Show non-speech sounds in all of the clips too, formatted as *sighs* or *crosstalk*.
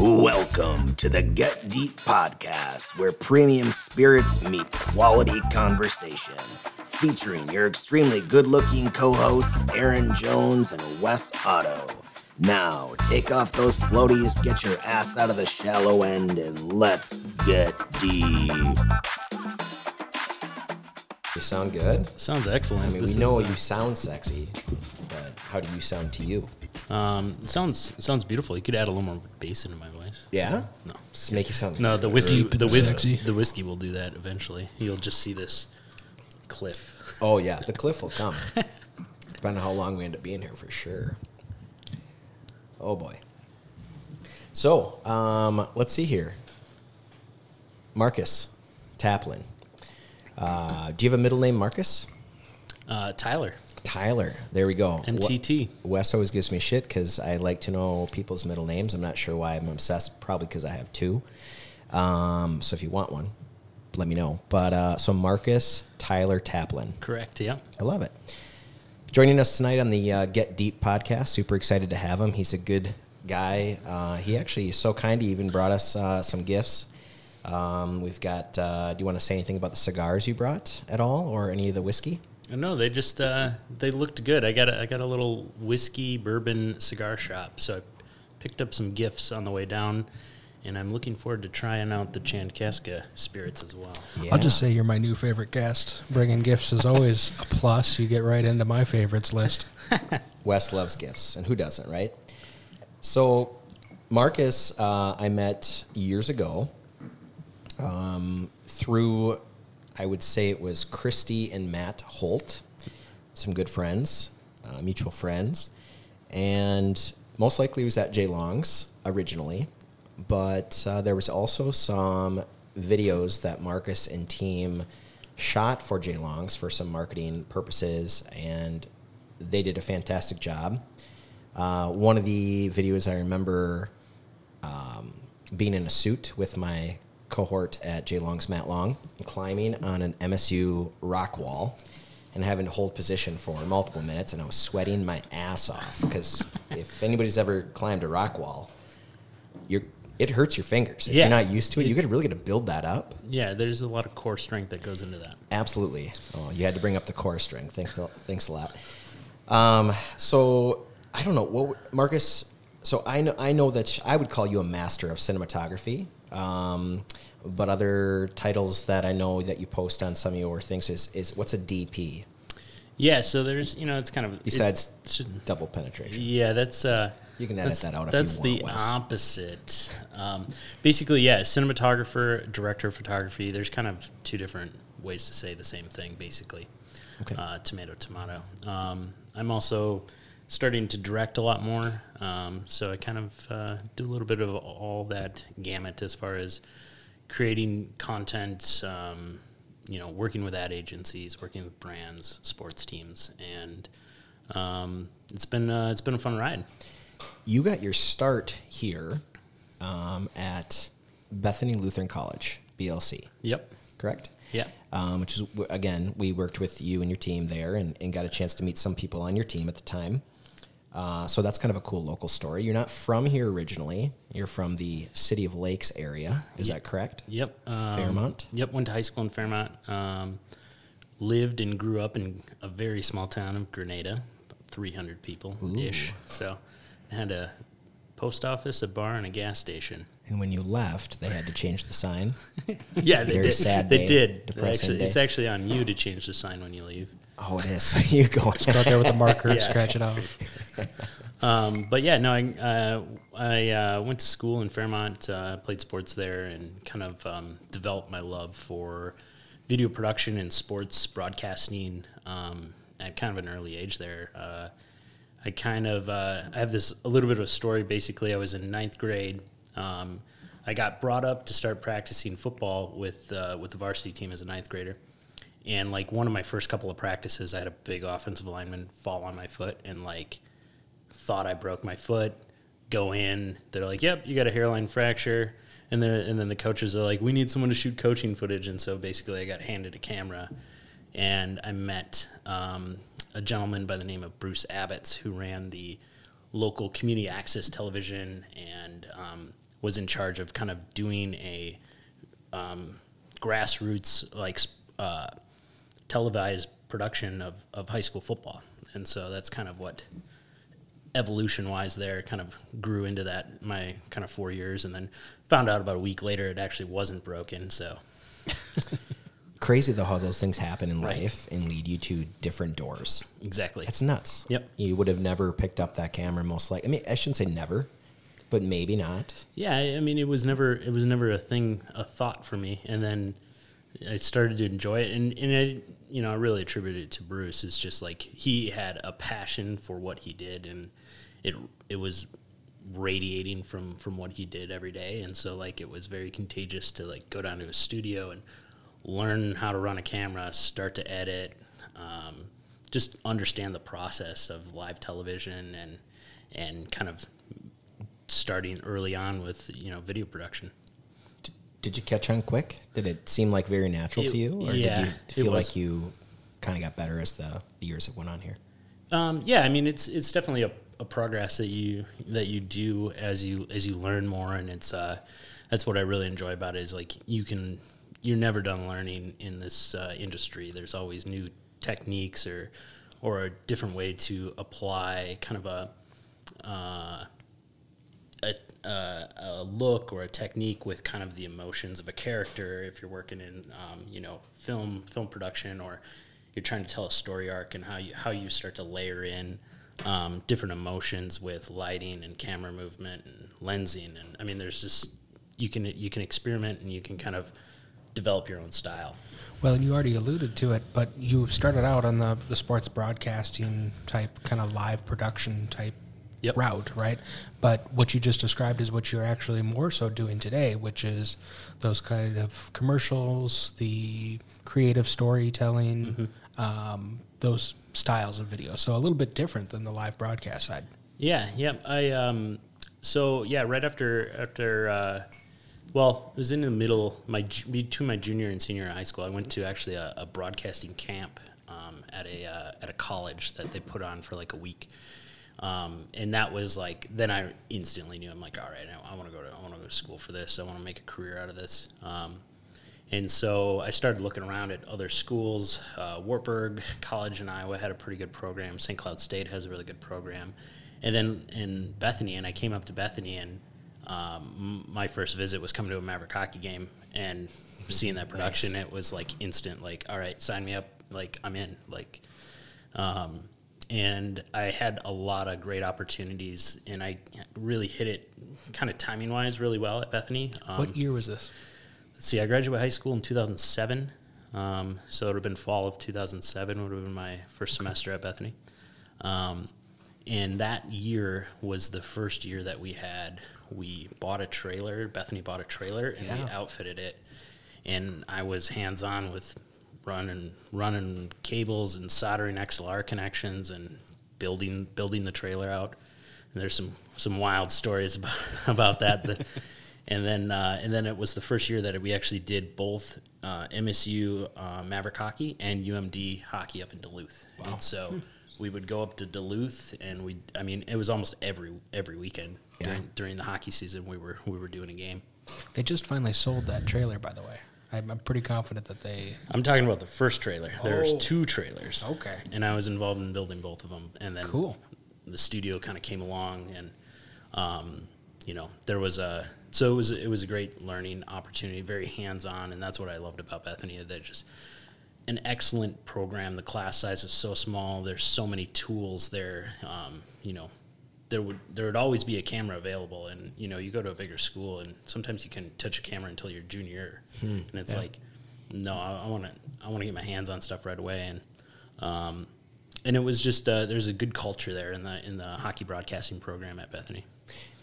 Welcome to the Get Deep podcast, where premium spirits meet quality conversation. Featuring your extremely good looking co hosts, Aaron Jones and Wes Otto. Now, take off those floaties, get your ass out of the shallow end, and let's get deep. You sound good. Sounds excellent. I mean, This we know is, you sound sexy, but how do you sound to you? Um, it sounds it sounds beautiful. You could add a little more bass into my voice. Yeah? No. Just make you sound No, the whiskey, Deep the whiskey, the whiskey will do that eventually. You'll just see this cliff. Oh yeah, the cliff will come. *laughs* Depending on how long we end up being here, for sure. Oh boy. So, um, let's see here. Marcus Taplin. Uh, do you have a middle name, Marcus? Uh, Tyler, Tyler. There we go. MTT. Wes always gives me shit because I like to know people's middle names. I'm not sure why I'm obsessed. Probably because I have two. Um, so if you want one, let me know. But uh, so Marcus Tyler Taplin. Correct. Yeah. I love it. Joining us tonight on the uh, Get Deep podcast. Super excited to have him. He's a good guy. Uh, he actually is so kind. He even brought us uh, some gifts. Um, we've got. Uh, do you want to say anything about the cigars you brought at all, or any of the whiskey? No, they just uh, they looked good. I got a, I got a little whiskey bourbon cigar shop, so I picked up some gifts on the way down, and I'm looking forward to trying out the Chankaska spirits as well. Yeah. I'll just say you're my new favorite guest. Bringing gifts is always a plus. You get right into my favorites list. *laughs* Wes loves gifts, and who doesn't, right? So, Marcus, uh, I met years ago um, through, I would say it was Christy and Matt Holt, some good friends, uh, mutual friends, and most likely it was at Jay Long's originally, but uh, there was also some videos that Marcus and team shot for Jay Long's for some marketing purposes, and they did a fantastic job. Uh, one of the videos I remember um, being in a suit with my cohort at J Long's Matt Long, climbing on an MSU rock wall and having to hold position for multiple minutes, and I was sweating my ass off because if anybody's ever climbed a rock wall, you're it hurts your fingers. If Yeah. you're not used to it, you could really get to build that up. Yeah, there's a lot of core strength that goes into that. Absolutely. Oh, you had to bring up the core strength. Thanks, thanks a lot. Um, so I don't know what Marcus. So I know I know that sh- I would call you a master of cinematography. Um, but other titles that I know that you post on some of your things is is what's a DP Yeah, so there's you know it's kind of besides it's- double penetration. Yeah, that's uh, You can edit that out if That's you the want, opposite. Um, basically, yeah, cinematographer, director of photography. There's kind of two different ways to say the same thing, basically. Okay. Uh, tomato, tomato. Um, I'm also starting to direct a lot more, um, so I kind of uh, do a little bit of all that gamut as far as creating content. Um, you know, working with ad agencies, working with brands, sports teams, and um, it's been uh, it's been a fun ride. You got your start here um, at Bethany Lutheran College, BLC, Yep. correct? Yeah. um, which is again we worked with you and your team there and, and got a chance to meet some people on your team at the time uh, so that's kind of a cool local story you're not from here originally you're from the city of lakes area is Ye- that correct Yep. um, Fairmont? Yep. Went to high school in Fairmont. Um, lived and grew up in a very small town of Granada, about 300 people ish. So had a post office, a bar, and a gas station. and when you left they had to change the sign *laughs* Yeah, they Very did. sad they day, did. They depressing actually. It's actually on you to change the sign when you leave. Oh it is *laughs* you go Go out there with a marker and scratch it off. *laughs* Um, but yeah, no, I, uh, I uh, went to school in Fairmont, uh, played sports there, and kind of um, developed my love for video production and sports broadcasting um, at kind of an early age there. Uh, I kind of uh, I have this a little bit of a story. Basically, I was in ninth grade. Um, I got brought up to start practicing football with uh, with the varsity team as a ninth grader. And like one of my first couple of practices, I had a big offensive lineman fall on my foot and like thought I broke my foot. Go in, they're like, "Yep, you got a hairline fracture." And then and then the coaches are like, "We need someone to shoot coaching footage." And so basically, I got handed a camera, and I met um, a gentleman by the name of Bruce Abbott's who ran the local community access television and um, was in charge of kind of doing a um, grassroots like uh, televised production of, of high school football, and so that's kind of what evolution wise there kind of grew into that my kind of four years, and then found out about a week later it actually wasn't broken. So *laughs* Crazy though how those things happen in Right. life and lead you to different doors. exactly, It's nuts. Yep. You would have never picked up that camera most likely. I mean, I shouldn't say never, but maybe not. Yeah, I I mean, it was never it was never a thing, a thought for me, and then I started to enjoy it, and and I, you know, I really attribute it to Bruce. It's just like he had a passion for what he did, and it it was radiating from from what he did every day, and so like it was very contagious to like go down to his studio and learn how to run a camera, start to edit, um, just understand the process of live television and and kind of starting early on with you know video production. Did you catch on quick? Did it seem like very natural It- to you, or yeah, did you feel like you kind of got better as the, the years that went on here? Um, yeah, I mean it's it's definitely a, a progress that you that you do as you as you learn more, and it's uh, that's what I really enjoy about it is like you can you're never done learning in this uh, industry. There's always new techniques or or a different way to apply kind of a uh, a, uh, a look or a technique with kind of the emotions of a character if you're working in um, you know film film production or you're trying to tell a story arc and how you how you start to layer in um, different emotions with lighting and camera movement and lensing and I mean there's just you can you can experiment and you can kind of develop your own style. Well, you already alluded to it, but you started out on the, the sports broadcasting type, kind of live production type Yep. route, right? But what you just described is what you're actually more so doing today, which is those kind of commercials, the creative storytelling, um, those styles of video. So a little bit different than the live broadcast side. Yeah, yeah. I um, so yeah, right after after uh, well, it was in the middle my between my junior and senior high school. I went to actually a, a broadcasting camp um, at a uh, at a college that they put on for like a week. Um, and that was like then I instantly knew I'm like all right I, I want to go to I want to go to school for this I want to make a career out of this um, and so I started looking around at other schools. Uh, Wartburg College in Iowa had a pretty good program. St. Cloud State has a really good program. And then in Bethany, and I came up to Bethany, and um, my first visit was coming to a Maverick hockey game and *laughs* seeing that production. It was like instant, like, all right, sign me up. Like, I'm in. Like, um, and I had a lot of great opportunities, and I really hit it kind of timing wise really well at Bethany. Um, what year was this? Let's see, I graduated high school in 2007. Um, so it would have been fall of 2007 would have been my first semester at Bethany. Um, and that year was the first year that we had, we bought a trailer, Bethany bought a trailer and we outfitted it. And I was hands on with running, running cables and soldering XLR connections and building, building the trailer out. And there's some, some wild stories *laughs* about, about that. *laughs* And then uh, and then it was the first year that we actually did both uh, MSU uh, Maverick hockey and UMD hockey up in Duluth. And so we would go up to Duluth, and we I mean it was almost every every weekend Yeah. during during the hockey season. We were we were doing a game. They just finally sold that trailer, by the way. I'm, I'm pretty confident that they. I'm talking about the first trailer. There's Oh. two trailers. Okay. And I was involved in building both of them, and then Cool. the studio kind of came along, and um, you know there was a so it was it was a great learning opportunity, very hands on, and that's what I loved about Bethany. That just an excellent program. The class size is so small. There's so many tools there. Um, you know, there would there would always be a camera available, and you know, you go to a bigger school, and sometimes you can touch a camera until you're junior, and it's Yeah. like, no, I want to I want to get my hands on stuff right away, and um, and it was just uh, there's a good culture there in the in the hockey broadcasting program at Bethany.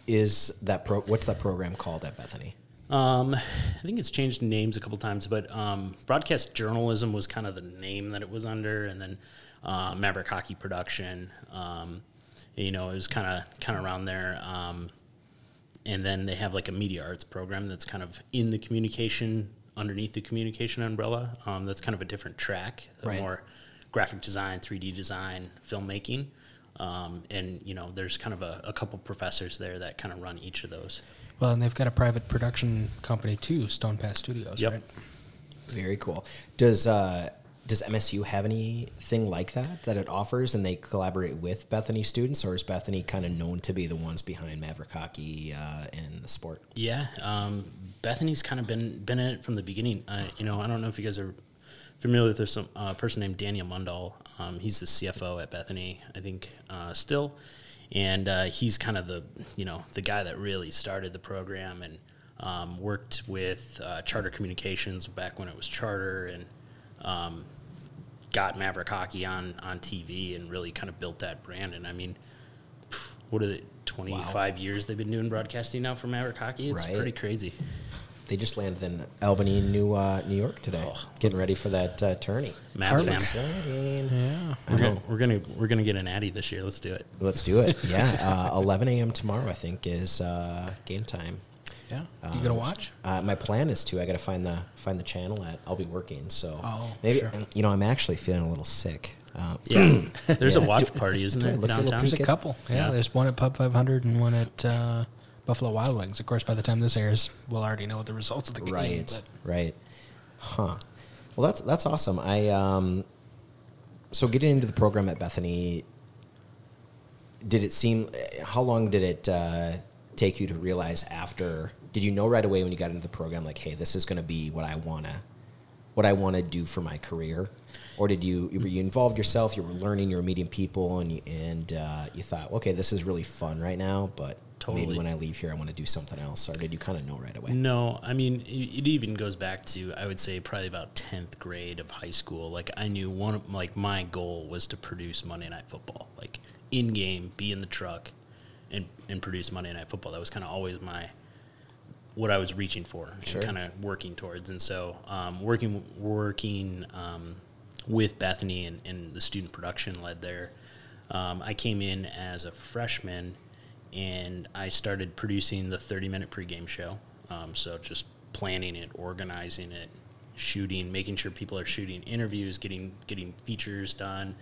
Is that pro? What's that program called at Bethany? Um, I think it's changed names a couple times, but um, broadcast journalism was kind of the name that it was under, and then uh, Maverick Hockey Production. Um, you know, it was kind of kind of around there. Um, and then they have like a media arts program that's kind of in the communication underneath the communication umbrella. Um, that's kind of a different track, the Right. more graphic design, 3D design, filmmaking. Um, and you know, there's kind of a, a couple professors there that kind of run each of those. Well, and they've got a private production company too, Stone Pass Studios, Yep. right? Very cool. Does uh, does MSU have anything like that that it offers, and they collaborate with Bethany students, or is Bethany kind of known to be the ones behind Maverick hockey uh, the sport? Yeah, um, Bethany's kind of been been in it from the beginning. Uh, you know, I don't know if you guys are familiar with there's some uh, person named Daniel Mundall. Um, he's the CFO at Bethany, I think, uh, still, and uh, he's kind of the you know the guy that really started the program and um, worked with uh, Charter Communications back when it was Charter and. Um, got Maverick Hockey on on TV and really kind of built that brand. And I mean, what are the 25 years they've been doing broadcasting now for Maverick Hockey? It's Right. pretty crazy. They just landed in Albany, New uh, New York today, Oh. getting ready for that uh, tourney. Mav fam. Exciting. Yeah. We're gonna, we're gonna we're gonna get an Addy this year. Let's do it. Let's do it. Yeah, uh, *laughs* 11 a.m. tomorrow, I think, is uh, game time. Yeah. you gonna watch? Uh, my plan is to. I got to find the find the channel at. I'll be working, so Oh, maybe sure. and, you know I'm actually feeling a little sick. Uh, Yeah, *clears throat* *laughs* there's a watch party, isn't there look a downtown? There's a couple. Yeah, Yeah. there's one at Pub 500 and one at uh, Buffalo Wild Wings. Of course, by the time this airs, we'll already know the results of the game. right, but- right, huh? Well, that's that's awesome. I um, so getting into the program at Bethany. Did it seem? How long did it uh, take you to realize after? Did you know right away when you got into the program, like, hey, this is going to be what I wanna, what I want to do for my career? Or did you were you involved yourself? You were learning, you were meeting people, and you, and uh, you thought, okay, this is really fun right now, but maybe when I leave here, I want to do something else. Or did you kind of know right away? No, I mean it, even goes back to I would say probably about tenth grade of high school. Like I knew one of like my goal was to produce Monday Night Football, like in game, be in the truck, and and produce Monday Night Football. That was kind of always my what I was reaching for Sure. and kind of working towards. And so um, working working um, with Bethany and, and the student production led there. Um, I came in as a freshman and I started producing the 30 minute pregame show. Um, so just planning it, organizing it, shooting, making sure people are shooting interviews, getting getting features done,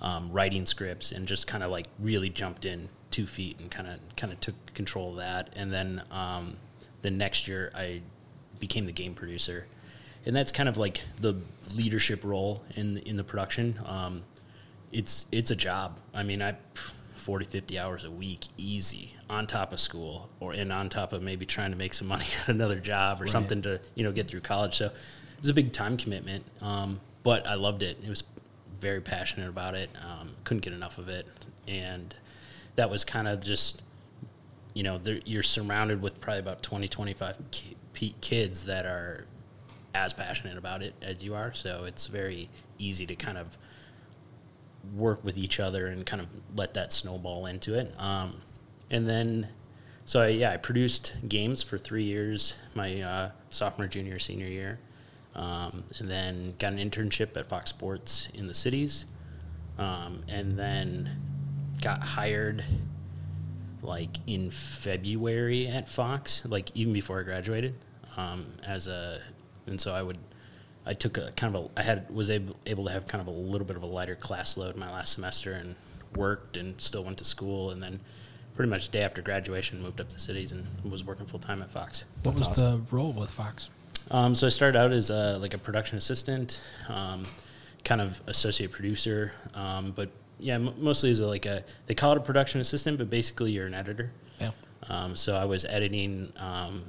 um, writing scripts, and just kind of like really jumped in two feet and kind of kind of took control of that. And then um, the next year I became the game producer, and that's kind of like the leadership role in in the production. Um, it's it's a job. I mean, I 40, 50 hours a week, easy, on top of school, or and on top of maybe trying to make some *laughs* money at another job or something to you know get through college. So it's a big time commitment, um, but I loved it. It was very passionate about it. Um, couldn't get enough of it, and that was kind of just you know you're surrounded with probably about 20 25 ki- kids that are as passionate about it as you are. So it's very easy to kind of work with each other and kind of let that snowball into it. Um, and then so I, yeah i produced games for three years my uh, sophomore junior senior year. Um, and then got an internship at fox sports in the cities. Um, and then got hired like in February at Fox, like even before I graduated, um, as a, and so I would, I took a kind of a, I had was able able to have kind of a little bit of a lighter class load my last semester and worked and still went to school and then pretty much day after graduation moved up to cities and was working full time at Fox. What That's was the role with Fox? Um, so I started out as a, like a production assistant, um, kind of associate producer, um, but yeah, m- mostly as a, like a they call it a production assistant, but basically you're an editor. Yeah. Um, so I was editing um,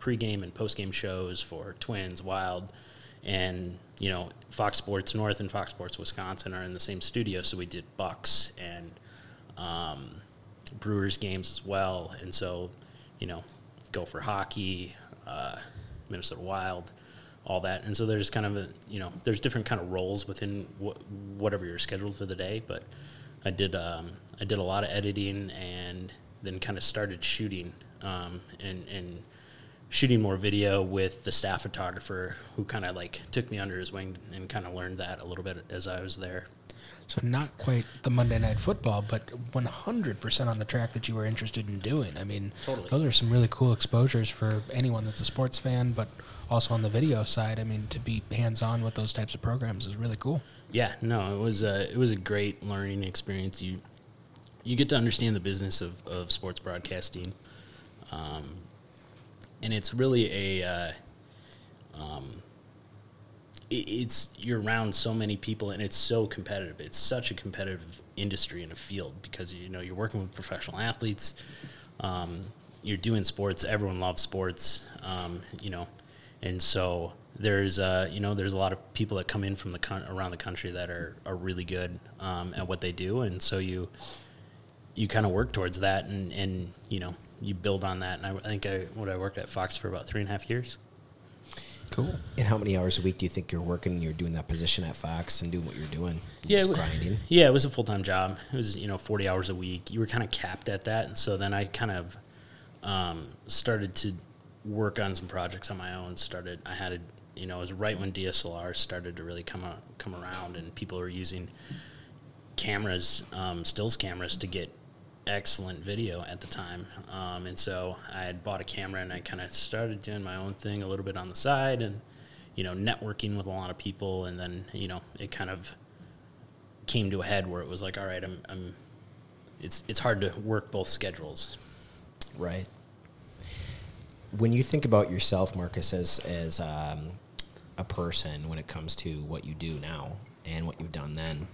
pregame and postgame shows for Twins, Wild, and you know Fox Sports North and Fox Sports Wisconsin are in the same studio, so we did Bucks and um, Brewers games as well, and so you know go for hockey, uh, Minnesota Wild, all that, and so there's kind of a you know there's different kind of roles within wh- whatever you're scheduled for the day, but I did um, I did a lot of editing and then kind of started shooting um, and and shooting more video with the staff photographer who kind of like took me under his wing and kind of learned that a little bit as I was there. So not quite the Monday Night Football, but 100% on the track that you were interested in doing. I mean, Totally. those are some really cool exposures for anyone that's a sports fan, but also on the video side. I mean, to be hands-on with those types of programs is really cool. Yeah, no, it was a it was a great learning experience. You you get to understand the business of, of sports broadcasting, um, and it's really a uh, um, it, it's you're around so many people and it's so competitive. It's such a competitive industry and a field because you know you're working with professional athletes. Um, you're doing sports. Everyone loves sports. Um, you know, and so there's uh, you know there's a lot of people that come in from the con- around the country that are are really good um, at what they do, and so you you kind of work towards that, and and you know you build on that. And I, I think I what I worked at Fox for about three and a half years. Cool. And how many hours a week do you think you're working? You're doing that position at Fox and doing what you're doing. Yeah, just it wa- grinding. Yeah, it was a full time job. It was you know forty hours a week. You were kind of capped at that, and so then I kind of um, started to work on some projects on my own. Started I had a you know it was right when DSLR started to really come come around, and people were using cameras, um, stills cameras, to get excellent video at the time. Um, and so I had bought a camera and I kind of started doing my own thing a little bit on the side and, you know, networking with a lot of people. And then, you know, it kind of came to a head where it was like, all right, I'm, I'm it's, it's hard to work both schedules. Right. When you think about yourself, Marcus, as as um, a person, when it comes to what you do now and what you've done then,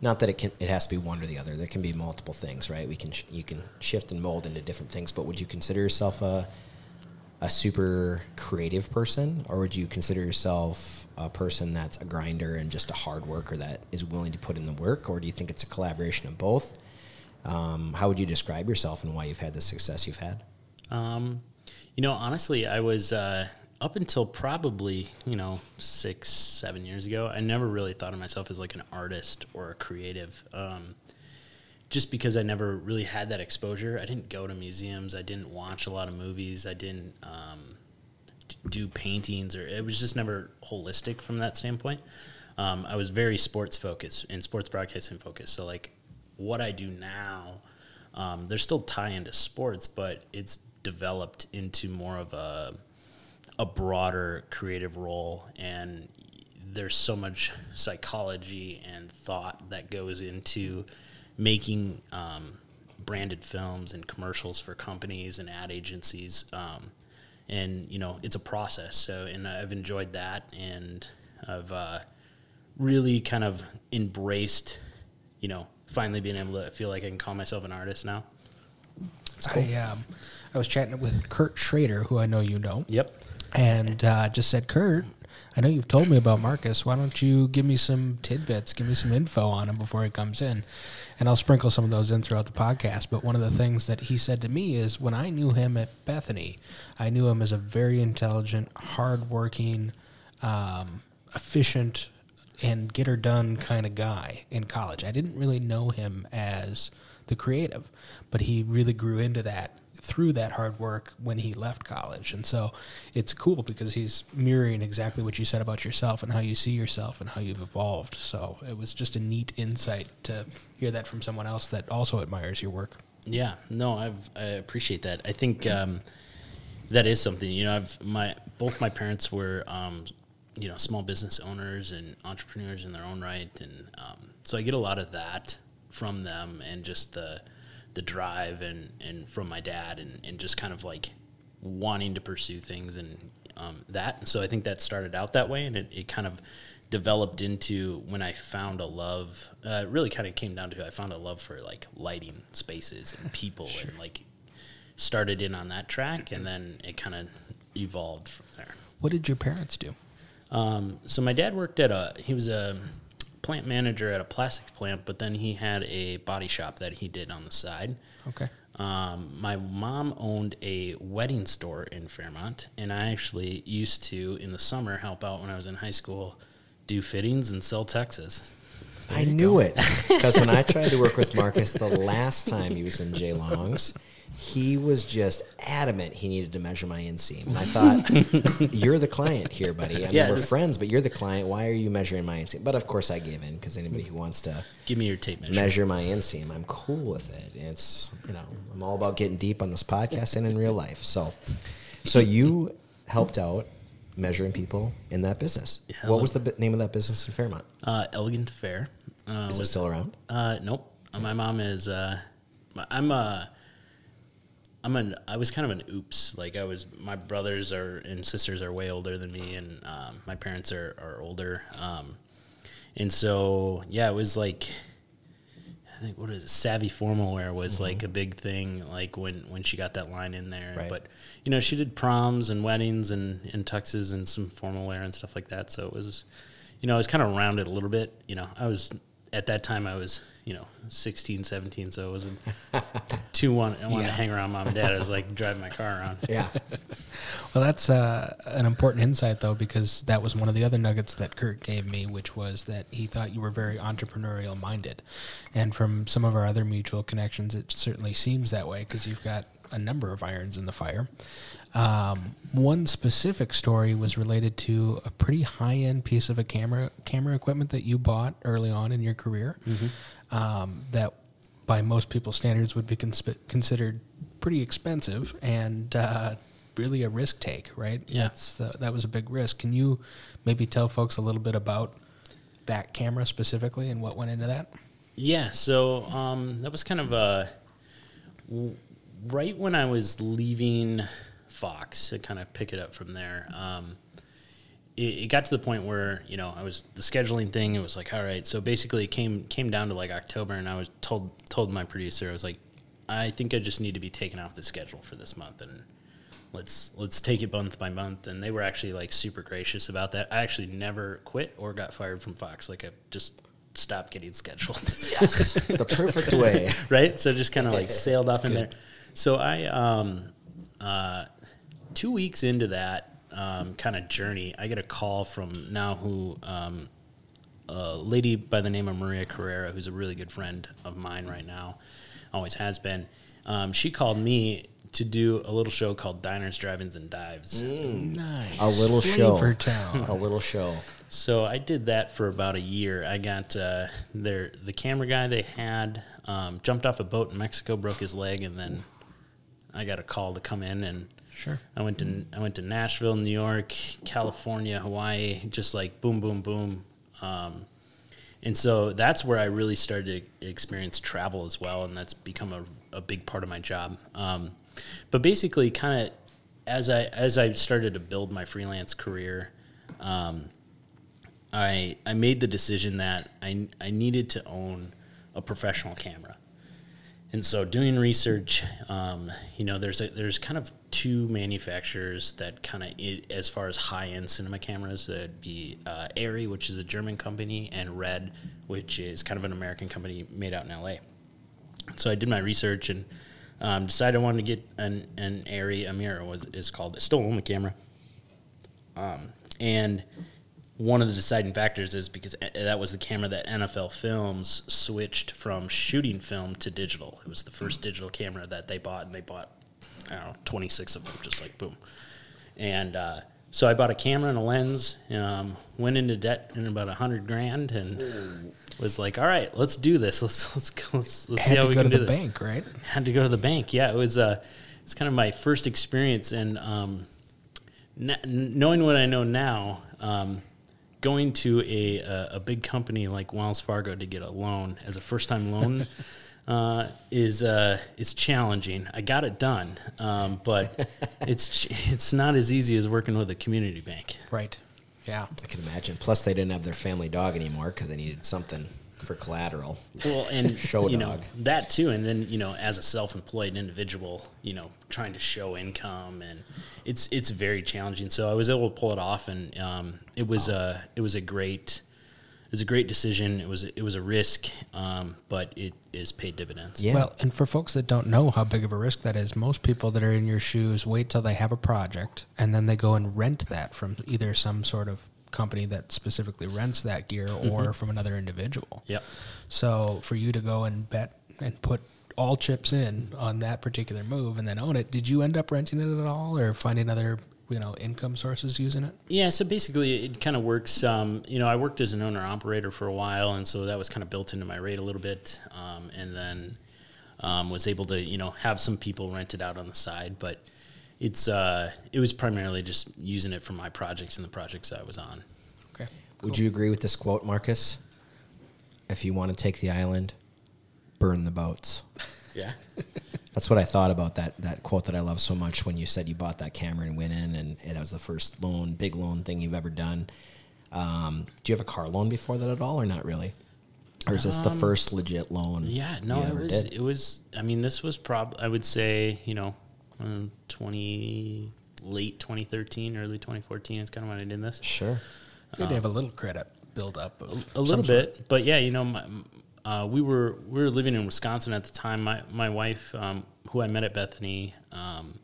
not that it can it has to be one or the other. There can be multiple things, right? We can sh- you can shift and mold into different things. But would you consider yourself a a super creative person, or would you consider yourself a person that's a grinder and just a hard worker that is willing to put in the work, or do you think it's a collaboration of both? Um, how would you describe yourself and why you've had the success you've had? Um, you know, honestly, I was uh, up until probably you know six, seven years ago. I never really thought of myself as like an artist or a creative, um, just because I never really had that exposure. I didn't go to museums. I didn't watch a lot of movies. I didn't um, do paintings, or it was just never holistic from that standpoint. Um, I was very sports focused and sports broadcasting focused. So like what I do now, um, there's still tie into sports, but it's developed into more of a a broader creative role. And there's so much psychology and thought that goes into making um, branded films and commercials for companies and ad agencies. Um, and you know it's a process. So and i've enjoyed that and i've uh, really kind of embraced you know finally being able to feel like i can call myself an artist now. I um, I was chatting with Kurt Schrader, who I know you know. yep and uh, just said, Kurt, I know you've told me about Marcus. Why don't you give me some tidbits, give me some info on him before he comes in? And I'll sprinkle some of those in throughout the podcast. But one of the things that he said to me is when I knew him at Bethany, I knew him as a very intelligent, hardworking, um, efficient, and get her done kind of guy in college. I didn't really know him as the creative, but he really grew into that through that hard work when he left college. And so it's cool because he's mirroring exactly what you said about yourself and how you see yourself and how you've evolved. So it was just a neat insight to hear that from someone else that also admires your work. Yeah, no, I've, I appreciate that. I think um, that is something. You know, I've my both my parents were, um, you know, small business owners and entrepreneurs in their own right, and um, so I get a lot of that from them, and just the the drive and and from my dad, and and just kind of like wanting to pursue things and um, that. And so I think that started out that way, and it, it kind of developed into when I found a love. Uh, it really kind of came down to I found a love for like lighting spaces and people, and like started in on that track, and then it kind of evolved from there. What did your parents do? Um, so my dad worked at a he was a plant manager at a plastics plant, but then he had a body shop that he did on the side. Okay. Um, my mom owned a wedding store in Fairmont, and I actually used to in the summer help out when I was in high school, do fittings and sell Texas. I knew it *laughs* because when I tried to work with *laughs* Marcus the last time he was in J Longs, he was just adamant he needed to measure my inseam. And I thought, *laughs* you're the client here, buddy. I mean, Yeah, we're friends, but you're the client. Why are you measuring my inseam? But of course, I gave in because anybody who wants to Give me your tape measure. measure my inseam, I'm cool with it. It's you know, I'm all about getting deep on this podcast and in real life. So, so you helped out measuring people in that business. Yeah, what was the bu- name of that business in Fairmont? Uh, Elegant Fair. Uh, Is it was- still around? Uh, nope. Uh, My mom is. Uh, I'm a. I'm an. I was kind of an oops. Like I was. My brothers are and sisters are way older than me, and um, my parents are are older. Um, and so yeah, it was like. I think what is it? Savvi formal wear was like a big thing. Like when when she got that line in there, Right. but you know she did proms and weddings and and tuxes and some formal wear and stuff like that. So it was, you know, I was kind of around it a little bit. You know, I was at that time I was you know 16, 17, so it wasn't *laughs* too one. I wanted Yeah. to hang around mom and dad. I was like driving my car around. Yeah. *laughs* Well, that's uh, an important insight, though, because that was one of the other nuggets that Kurt gave me, which was that he thought you were very entrepreneurial minded. And from some of our other mutual connections, it certainly seems that way because you've got a number of irons in the fire. Um, one specific story was related to a pretty high end piece of a camera camera equipment that you bought early on in your career. Um, that by most people's standards would be consp- considered pretty expensive and uh, really a risk take, right? Yeah. The, that was a big risk. Can you maybe tell folks a little bit about that camera specifically and what went into that? Yeah, so um, that was kind of a w- right when I was leaving Fox to kind of pick it up from there. Um, it, it got to the point where you know I was the scheduling thing. It was like, all right, so basically it came came down to like October, and I was told told my producer, I was like, I think I just need to be taken off the schedule for this month, and let's let's take it month by month. And they were actually like super gracious about that. I actually never quit or got fired from Fox. Like I just stopped getting *laughs* scheduled. Yes. the perfect way. *laughs* right? So just kind of like *laughs* sailed off in good. there. So I, um, uh, two weeks into that um, kind of journey, I get a call from now who um, a lady by the name of Maria Carrera, who's a really good friend of mine right now, always has been. Um, she called me to do a little show called Diners, Drive-ins, and Dives. Nice. A little Flavor show. Town. *laughs* A little show. So I did that for about a year. I got uh, their the camera guy they had um, jumped off a boat in Mexico, broke his leg, and then I got a call to come in, and Sure. I went to I went to Nashville, New York, California, Hawaii, just like boom, boom, boom. Um, and so that's where I really started to experience travel as well, and that's become a, a big part of my job. Um, but basically, kind of as I as I started to build my freelance career, um, I I made the decision that I I needed to own a professional camera. And so, doing research, um, you know, there's a, there's kind of two manufacturers that kind of, as far as high end cinema cameras, that'd be uh, which is a German company, and Red, which is kind of an American company made out in LA. So I did my research and um, decided I wanted to get an an Amira was is called. I still own the camera, um, and one of the deciding factors is because a- that was the camera that NFL Films switched from shooting film to digital. It was the first digital camera that they bought, and they bought, I don't know, 26 of them, just like boom. And uh, so I bought a camera and a lens, um, went into debt in about a hundred grand, and was like, "All right, let's do this. Let's let's go- let's, let's see Had how to we go can to do the this." bank, right? had to go to the bank. Yeah, it was uh, it's kind of my first experience, and um, n- knowing what I know now, um, going to a, a a big company like Wells Fargo to get a loan as a first time loan. *laughs* Uh, is uh, is challenging. I got it done, um, but *laughs* it's it's not as easy as working with a community bank. Right. Yeah. I can imagine. Plus, they didn't have their family dog anymore because they needed something for collateral. Well, and *laughs* Show you know dog. that too, and then you know, as a self-employed individual, you know, trying to show income, and it's it's very challenging. So I was able to pull it off, and um, it was a it was a great it was a great decision. It was it was a risk, um, but it is paid dividends. Yeah. Well, and for folks that don't know how big of a risk that is, most people that are in your shoes wait till they have a project and then they go and rent that from either some sort of company that specifically rents that gear or from another individual. Yep. So for you to go and bet and put all chips in on that particular move and then own it, did you end up renting it at all or finding other you know income sources using it? Yeah, so basically it kind of works. Um, you know, I worked as an owner operator for a while, and so that was kind of built into my rate a little bit. Um, and then um, was able to you know have some people rent it out on the side, but it's uh, it was primarily just using it for my projects and the projects I was on. Okay. Would you agree with this quote, Marcus? If you want to take the island, burn the boats. *laughs* Yeah. That's what I thought about that that quote that I love so much when you said you bought that camera and went in and that was the first loan, big loan thing you've ever done. Um, do you have a car loan before that at all, or not really? Or is this the first legit loan? Um, Yeah, no, you it was. did? It was. I mean, this was prob. I would say, you know, um, twenty late 2013, early 2014 is kind of when I did this. Sure. Good to have a little credit build up. Of A some little sort. bit, but yeah, you know, my, uh, we were we were living in Wisconsin at the time. My my wife, um, who I met at Bethany, um,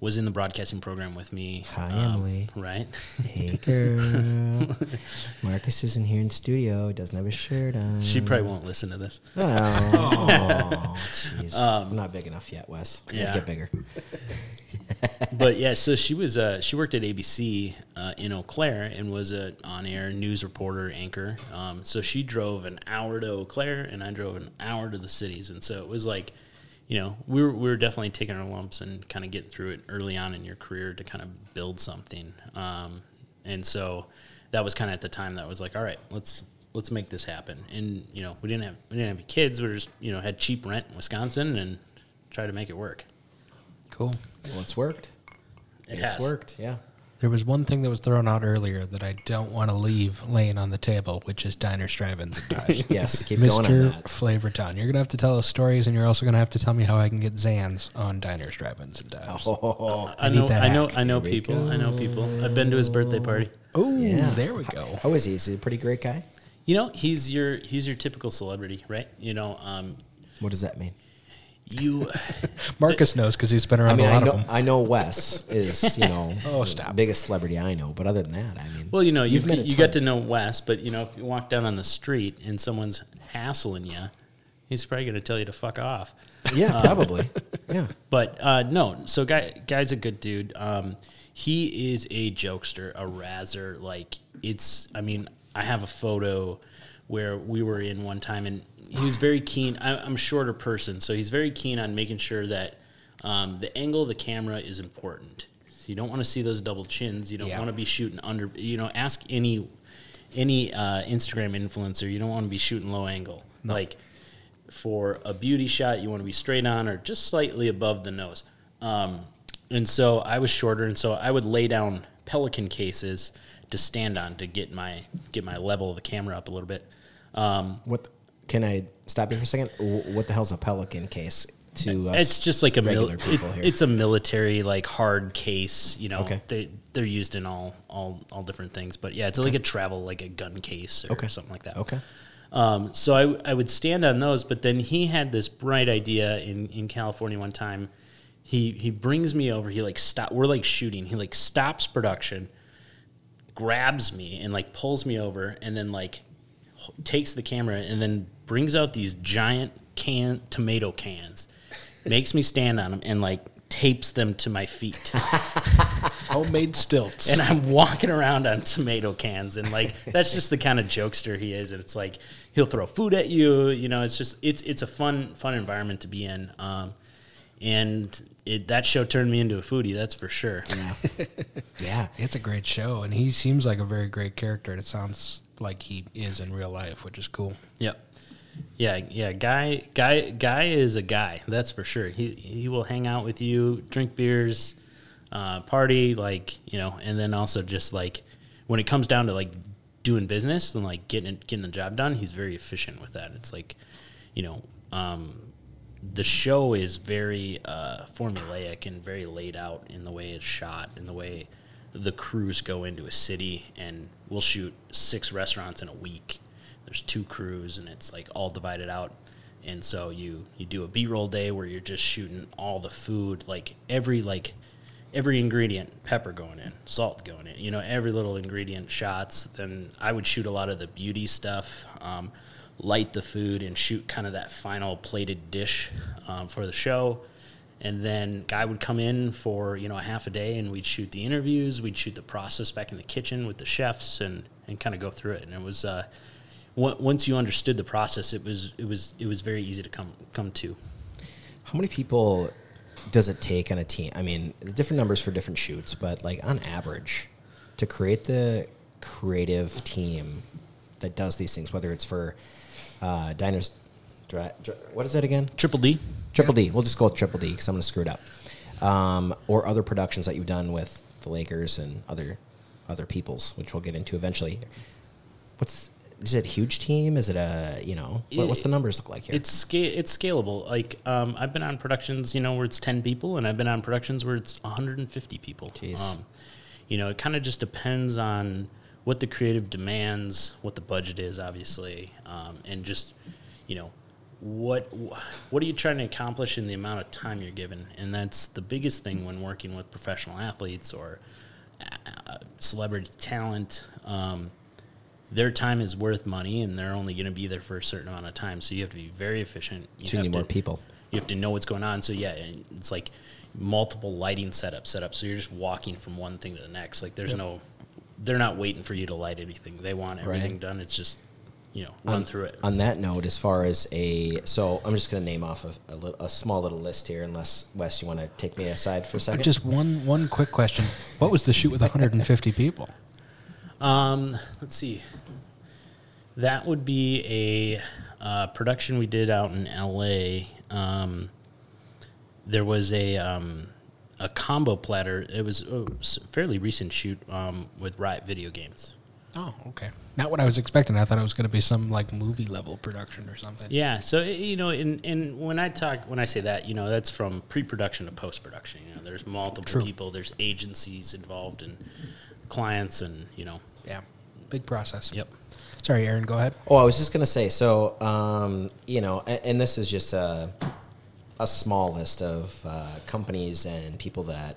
was in the broadcasting program with me. Hi, um, Emily. Right. Hey, girl. *laughs* Marcus isn't here in studio. He doesn't have a shirt on. she probably won't listen to this. Oh, *laughs* jeez. I'm not big enough yet, Wes. I yeah. get bigger. *laughs* but yeah, so she was uh, she worked at ABC uh, in Eau Claire and was a on air news reporter anchor. Um, so she drove an hour to Eau Claire and I drove an hour to the cities, and so it was like, you know, we were we were definitely taking our lumps and kind of getting through it early on in your career to kind of build something. Um, and so that was kind of at the time that was like, all right, let's let's make this happen. And you know, we didn't have we didn't have kids. We were just you know had cheap rent in Wisconsin and tried to make it work. Cool. Well, it's worked. It it's has. worked. Yeah. There was one thing that was thrown out earlier that I don't want to leave laying on the table, which is diners, drive-ins, and dives. *laughs* Yes. Keep going on Mr. that. Flavortown. You're gonna have to tell us stories, and you're also gonna have to tell me how I can get Zans on diners, drive-ins, and dives. Oh, I need know, that I know, hack. I know Here people. I know people. I've been to his birthday party. Oh, Yeah. there we go. how is he? Is he a pretty great guy? You know, he's your he's your typical celebrity, right? You know, um, What does that mean? You *laughs* Marcus knows because he's been around I mean, a I lot know, of them. I know Wes is, you know, *laughs* Oh, the stop. biggest celebrity I know. But other than that, I mean, well, you know, you've you met a you get to know Wes, but you know, if you walk down on the street and someone's hassling you, he's probably going to tell you to fuck off. yeah, probably, *laughs* yeah. But uh, no, so guy guy's a good dude. Um, he is a jokester, a razzer. Like it's, I mean, I have a photo where we were in one time, and he was very keen. I, I'm a shorter person, so he's very keen on making sure that um, the angle of the camera is important. You don't want to see those double chins. You don't Yeah. want to be shooting under. You know, ask any any uh, Instagram influencer. You don't want to be shooting low angle. Like for a beauty shot, you want to be straight on or just slightly above the nose. Um, and so I was shorter, and so I would lay down pelican cases to stand on to get my get my level of the camera up a little bit. Um, What can I stop you for a second? What the hell's a pelican case to us? it's just like a mil- regular people it- here. It's a military like hard case. You know, Okay. they they're used in all all all different things. But yeah, it's like a travel like a gun case or Okay. something like that. okay. Um, so I, I would stand on those, but then he had this bright idea in, in California one time. He he brings me over. He like stop. We're like shooting. He like stops production, grabs me and like pulls me over, and then like takes the camera and then brings out these giant can tomato cans, makes me stand on them and like tapes them to my feet. *laughs* Homemade stilts. and I'm walking around on tomato cans, and like that's just the kind of jokester he is. And it's like he'll throw food at you. You know, it's just it's it's a fun fun environment to be in. Um, and it, that show turned me into a foodie, that's for sure. Yeah. *laughs* yeah, it's a great show, and he seems like a very great character. It sounds like he is in real life, which is cool. Yep. Yeah, yeah. Guy, guy, guy is a guy. That's for sure. He he will hang out with you, drink beers, uh, party, like you know, and then also just like when it comes down to like doing business and like getting getting the job done, he's very efficient with that. It's like, you know, um, the show is very uh, formulaic and very laid out in the way it's shot, in the way the crews go into a city, and we'll shoot six restaurants in a week. There's two crews, and it's like all divided out. And so you you do a B-roll day where you're just shooting all the food, like every like every ingredient, pepper going in, salt going in, you know, every little ingredient shots. Then I would shoot a lot of the beauty stuff, um, light the food, and shoot kind of that final plated dish um, for the show. And then guy would come in for you know a half a day, and we'd shoot the interviews, we'd shoot the process back in the kitchen with the chefs, and and kind of go through it. And it was uh, once you understood the process, it was it was it was very easy to come come to. How many people does it take on a team? I mean, different numbers for different shoots, but like on average, to create the creative team that does these things, whether it's for uh, diners, Dra- dra- what is that again? Triple D. Triple D. We'll just go with Triple D because I'm going to screw it up. Um, or other productions that you've done with the Lakers and other other peoples, which we'll get into eventually. What's is it? A huge team? Is it a you know? What, what's the numbers look like here? It's sca- it's scalable. Like um, I've been on productions, you know, where it's ten people, and I've been on productions where it's 150 people. Jeez. Um, you know, it kind of just depends on what the creative demands, what the budget is, obviously, um, and just you know what what are you trying to accomplish in the amount of time you're given, and that's the biggest thing when working with professional athletes or uh, celebrity talent. Um, their time is worth money, and they're only going to be there for a certain amount of time. So you have to be very efficient. You So you have need to, more people. You have to know what's going on. So yeah, it's like multiple lighting setups set up. So you're just walking from one thing to the next. Like there's no, they're not waiting for you to light anything. They want everything Right. done. It's just, you know, run through it. On that note, as far as a so, I'm just going to name off a, a, lit- a small little list here. Unless Wes, you want to take me aside for a second? Just one one quick question: What was the shoot with 150 people? Um, let's see. That would be a uh, production we did out in L.A. Um, there was a um, a combo platter. It was a fairly recent shoot um, with Riot Video Games. Oh, okay. Not what I was expecting. I thought it was going to be some like movie level production or something. Yeah, so you know, and and when I talk, when I say that, you know, that's from pre-production to post-production. You know, there's multiple True. people, there's agencies involved, and clients, and you know, Yeah. Big process. yep. Sorry, Aaron. Go ahead. Oh, I was just gonna say. So, um, you know, and, and this is just a a small list of uh, companies and people that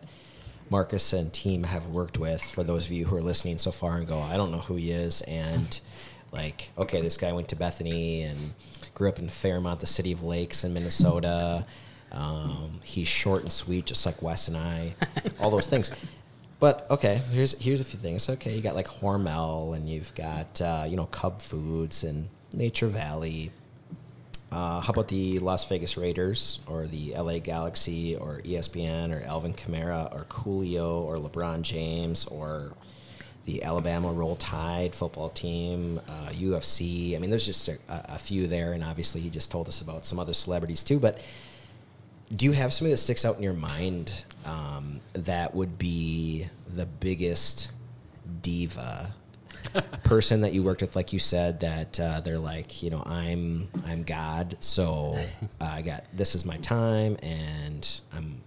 Marcus and team have worked with. For those of you who are listening so far and go, I don't know who he is, and like, okay, this guy went to Bethany and grew up in Fairmont, the city of lakes in Minnesota. Um, he's short and sweet, just like Wes and I. All those things. But okay, here's here's a few things. Okay, you got like Hormel, and you've got uh, you know Cub Foods and Nature Valley. Uh, how about the Las Vegas Raiders or the LA Galaxy or ESPN or Alvin Kamara or Coolio or LeBron James or the Alabama Roll Tide football team, uh, UFC. I mean, there's just a, a few there, and obviously he just told us about some other celebrities too. But do you have somebody that sticks out in your mind um, that would be the biggest diva *laughs* person that you worked with like you said that uh, they're like you know i'm i'm god so *laughs* uh, i got this is my time and i'm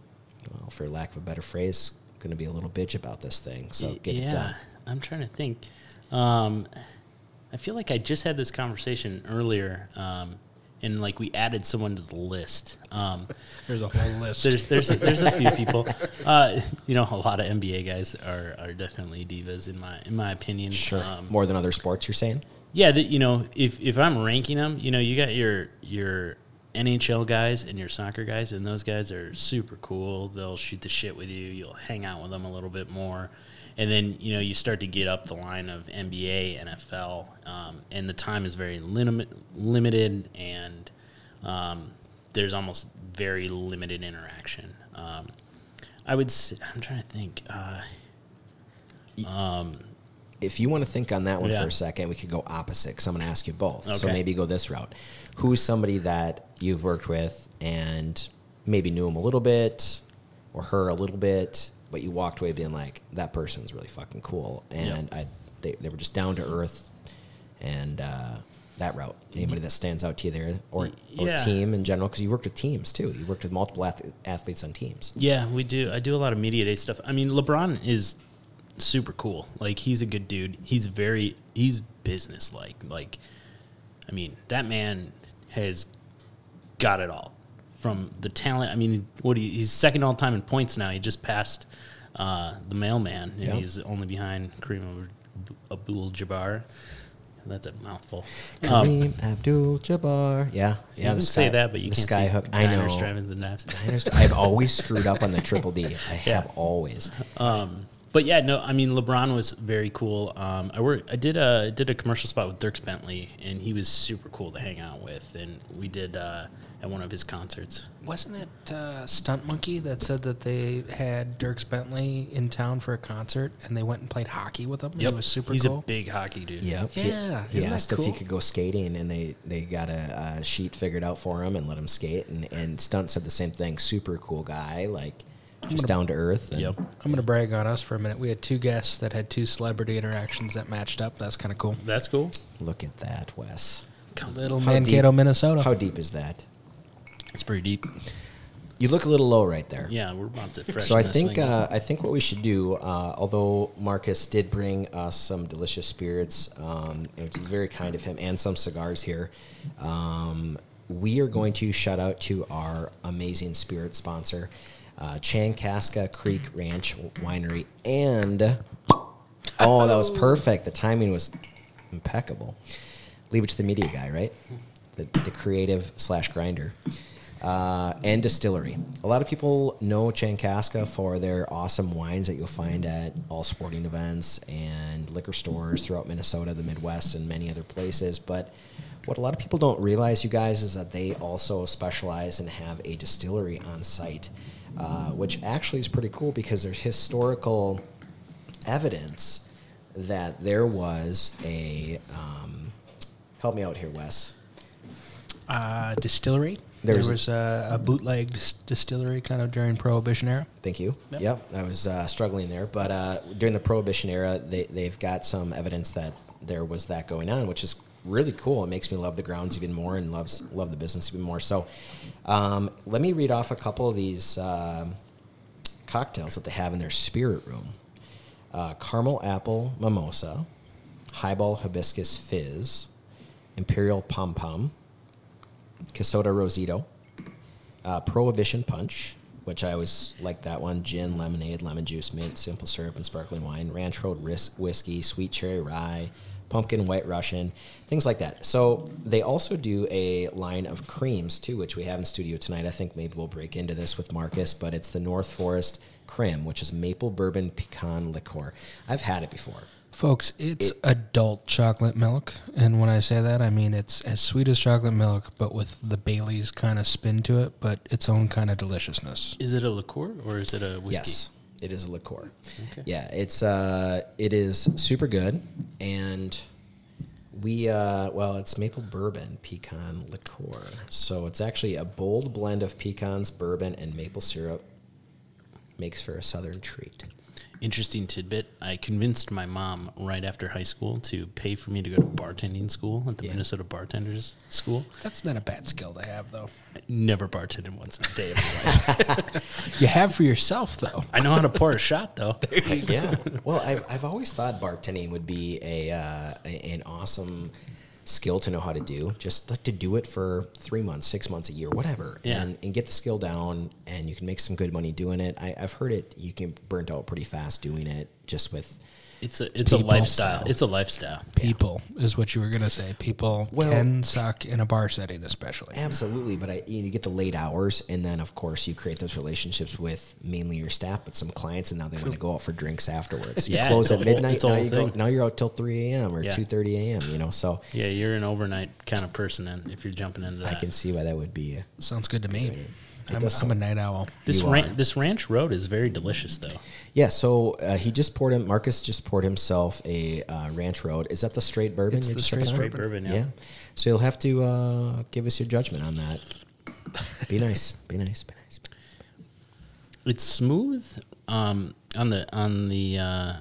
well for lack of a better phrase going to be a little bitch about this thing so get yeah, it done I'm trying to think. Um, I feel like I just had this conversation earlier, um, and like we added someone to the list. Um, *laughs* There's a whole list. there's there's a, there's a few people. *laughs* Uh, you know, a lot of NBA guys are, are definitely divas in my in my opinion. sure Um, more than other sports you're saying yeah, that you know, if if I'm ranking them, you know, you got your your NHL guys and your soccer guys, and those guys are super cool. They'll shoot the shit with you. You'll hang out with them a little bit more, and then you know you start to get up the line of NBA, NFL, um, and the time is very limit, limited, and um, there's almost very limited interaction. Um, I would. I'm trying to think. Uh, if you want to think on that one Yeah. for a second, we could go opposite because I'm going to ask you both. So maybe go this route. Who's somebody that you've worked with and maybe knew him a little bit or her a little bit, but you walked away being like, that person's really fucking cool. And I, they, they were just down to earth and uh, that route. Anybody that stands out to you there or, or Yeah. team in general? Because you worked with teams too. You worked with multiple ath- athletes on teams. Yeah, we do. I do a lot of media day stuff. I mean, LeBron is super cool. Like he's a good dude. He's very he's business like. Like I mean, that man has got it all. From the talent, I mean, what he, he's second all time in points now. He just passed uh, the mailman, and Yep. he's only behind Kareem Abdul-Jabbar. That's a mouthful. Um, Kareem Abdul-Jabbar. Yeah, you yeah. can the say sky, that, but you the can't sky hook. I know. drive-ins, and dives. I've always screwed up on the triple D. I *laughs* have always. Um, but yeah, no, I mean LeBron was very cool. Um, I worked, I did a did a commercial spot with Dierks Bentley, and he was super cool to hang out with. And we did uh, at one of his concerts. Wasn't it uh, Stunt Monkey that said that they had Dierks Bentley in town for a concert and they went and played hockey with him? and It was super He's cool. a big hockey dude. Yeah, Yeah, He, isn't that asked if he could go skating, and they they got a, a sheet figured out for him and let him skate. And and Stunt said the same thing. Super cool guy, like just down to earth. And Yep. I'm going to brag on us for a minute. We had two guests that had two celebrity interactions that matched up. That's kind of cool. That's cool. Look at that, Wes. Little Mankato, Minnesota. How deep is that? It's pretty deep. You look a little low right there. Yeah, we're about to fresh. So I think uh, I think what we should do, uh, although Marcus did bring us some delicious spirits, um, which is very kind of him, and some cigars here, um, we are going to shout out to our amazing spirit sponsor, uh, Chankaska Creek Ranch Winery, and oh, that was perfect. The timing was impeccable. Leave it to the media guy, right? The, the creative slash grinder. Uh, and distillery. A lot of people know Chankaska for their awesome wines that you'll find at all sporting events and liquor stores throughout Minnesota, the Midwest, and many other places. But what a lot of people don't realize, you guys, is that they also specialize and have a distillery on site, uh, which actually is pretty cool because there's historical evidence that there was a. Um, help me out here, Wes. uh, distillery. There's- there was a, a bootleg dis- distillery kind of during Prohibition era. Thank you. Yep. Yep, I was uh, struggling there, but uh, during the Prohibition era, they they've got some evidence that there was that going on, which is really cool. It makes me love the grounds even more and loves love the business even more. So, um, let me read off a couple of these um, cocktails that they have in their spirit room: uh, caramel apple mimosa, highball hibiscus fizz, imperial pom pom, Casota Rosito, uh, Prohibition Punch, which I always like that one. Gin, lemonade, lemon juice, mint, simple syrup, and sparkling wine. Ranch Road whiskey, sweet cherry rye, pumpkin white Russian, things like that. So they also do a line of creams too, which we have in studio tonight. I think maybe we'll break into this with Marcus, but it's the North Forest Cream, which is maple bourbon pecan liqueur. I've had it before. Folks, it's It- adult chocolate milk, and when I say that, I mean it's as sweet as chocolate milk, but with the Bailey's kind of spin to it, but its own kind of deliciousness. is it a liqueur or is it a whiskey? Yes, it is a liqueur. Okay. Yeah, it's uh, it is super good, and we uh, well, it's maple bourbon pecan liqueur. So it's actually a bold blend of pecans, bourbon, and maple syrup. Makes for a southern treat. Interesting tidbit. I convinced my mom right after high school to pay for me to go to bartending school at the Yeah. Minnesota Bartenders School. That's not a bad skill to have, though. I never bartended once in a day of my life. *laughs* *laughs* You have for yourself, though. I know how to pour a shot though. *laughs* yeah. Well, I've, I've always thought bartending would be a, uh, a an awesome skill to know how to do. Just like to do it for three months, six months, a year, whatever, Yeah. and, and get the skill down, and you can make some good money doing it. I, I've heard it. You can burnt out pretty fast doing it, just with. It's a it's a lifestyle. style. It's a lifestyle. People is what you were gonna say. People Well- can suck in a bar setting, especially. Absolutely, but I, you, know, you get the late hours, and then of course you create those relationships with mainly your staff, but some clients, and now they want to go out for drinks afterwards. *laughs* You Yeah, close at midnight. it's a Now you go, now, you're out till three a.m. or Yeah. two thirty a.m. You know, so Yeah, you're an overnight kind of person then if you're jumping into that. I can see why that would be. Sounds good to me. It I'm, I'm a night owl. this ran- this ranch road is very delicious though. Yeah, so uh, he just poured him. Marcus just poured himself a uh, Ranch Road. Is that the straight bourbon? It's you're the just straight sipping? Straight bourbon, yeah. Yeah. So you'll have to uh, give us your judgment on that. Be nice. Be nice. Be nice. It's smooth um, on the on the uh,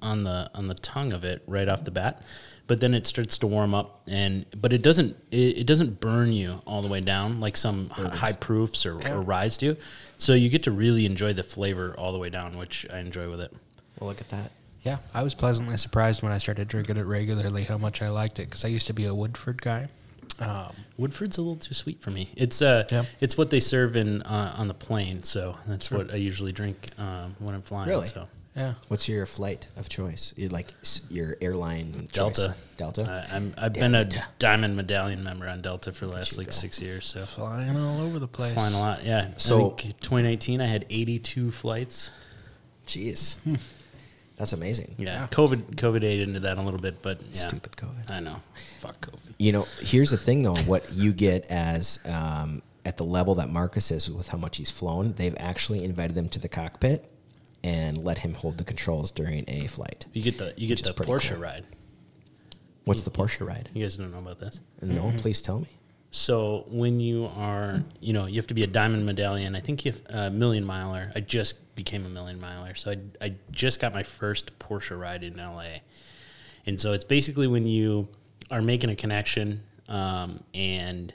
on the on the tongue of it right off the bat, but then it starts to warm up and but it doesn't it, it doesn't burn you all the way down like some hi- high proofs or, or ryes do. So you get to really enjoy the flavor all the way down, which I enjoy with it. Well, look at that. Yeah, I was pleasantly surprised when I started drinking it regularly how much I liked it because I used to be a Woodford guy. Um, Woodford's a little too sweet for me. It's uh, Yeah. it's what they serve in uh, on the plane, so that's what I usually drink um, when I'm flying. Really? So yeah, What's your flight of choice? You like s- your airline choice? Delta. Delta. I, I'm I've been a Delta. diamond medallion member on Delta for the last you like go. six years. So flying all over the place. flying a lot. Yeah. So- So 2019, I had 82 flights. Jeez. That's amazing. Yeah, COVID COVID ate into that a little bit, but yeah. Stupid COVID. I know. Fuck COVID. You know, here's the thing though. What you get as um, at the level that Marcus is with how much he's flown, they've actually invited them to the cockpit and let him hold the controls during a flight. You get the you get the Porsche cool. ride. What's the Porsche ride? You guys don't know about this. No, please tell me. So when you are, you know, you have to be a diamond medallion. I think you have a million miler. I just became a million miler, so I I just got my first Porsche ride in LA, and so it's basically when you are making a connection, um, and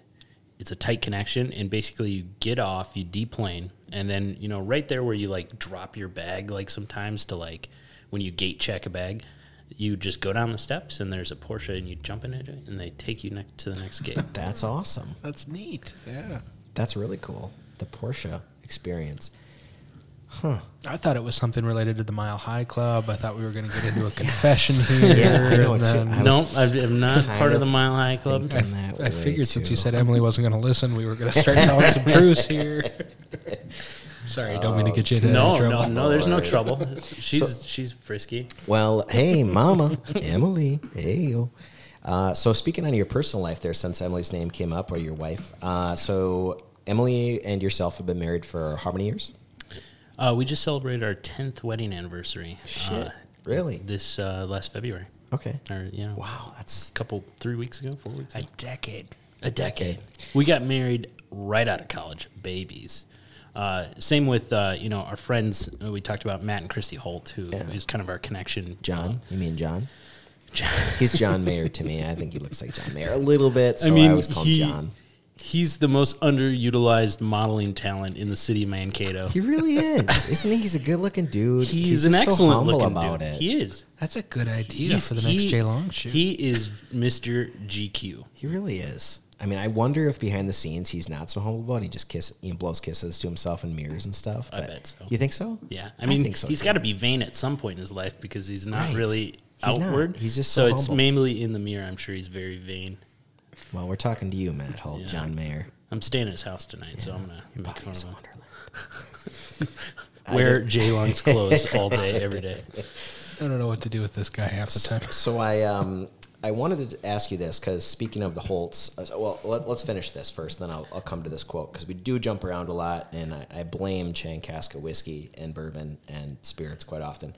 it's a tight connection, and basically you get off, you deplane, and then you know right there where you like drop your bag, like sometimes to like when you gate check a bag. You just go down the steps and there's a Porsche and you jump in it and they take you next to the next gate. *laughs* That's awesome. That's neat. Yeah. That's really cool. The Porsche experience. I thought it was something related to the Mile High Club. I thought we were going to get into a *laughs* confession here. Yeah, I know and then I was no, I am not part of of the Mile High Club. thinking that I figured since you said Emily wasn't going to listen, we were going *laughs* to start telling some truths here. *laughs* Sorry, don't mean to get you into No, trouble. no, no. There's no trouble. She's she's frisky. Well, hey, Mama, Emily, hey yo. Uh, so speaking on your personal life, there, since Emily's name came up, or your wife, uh, so Emily and yourself have been married for how many years? Uh, we just celebrated our 10th wedding anniversary. Shit, uh, really? this uh, last February, Okay. or know, Wow, that's a couple three weeks ago, four weeks A decade. a decade. We got married right out of college, babies. Uh, same with uh, you know our friends. uh, We talked about Matt and Christy Holt, who is Yeah. kind of our connection. John. You mean John? John. *laughs* He's John Mayer to me. I think he looks like John Mayer a little bit. So I, I mean, always call he, him John. He's the most underutilized modeling talent in the city of Mankato. He really is, *laughs* isn't he? He's a good-looking dude. He's, an just so excellent looking about dude. it. He is. That's a good idea He's- for the next he- J Long shoot. He is Mr. GQ. He really is. I mean, I wonder if behind the scenes he's not so humble about. it. He just kiss, you know, blows kisses to himself in mirrors and stuff. I bet so. You think so? Yeah, I mean, think so, he's too. got to be vain at some point in his life because he's not Right. really He's not. outward. He's just so, so it's mainly in the mirror. I'm sure he's very vain. Well, we're talking to you, Matt Holt, Yeah. John Mayer. I'm staying at his house tonight, so I'm gonna Your make fun of him. *laughs* Wear did- J Long's clothes all day, *laughs* every day. I don't know what to do with this guy half the time. So I um I wanted to ask you this because speaking of the Holts, uh, well, let, us finish this first, then I'll, I'll come to this quote because we do jump around a lot, and I, I blame Chankaska whiskey and bourbon and spirits quite often.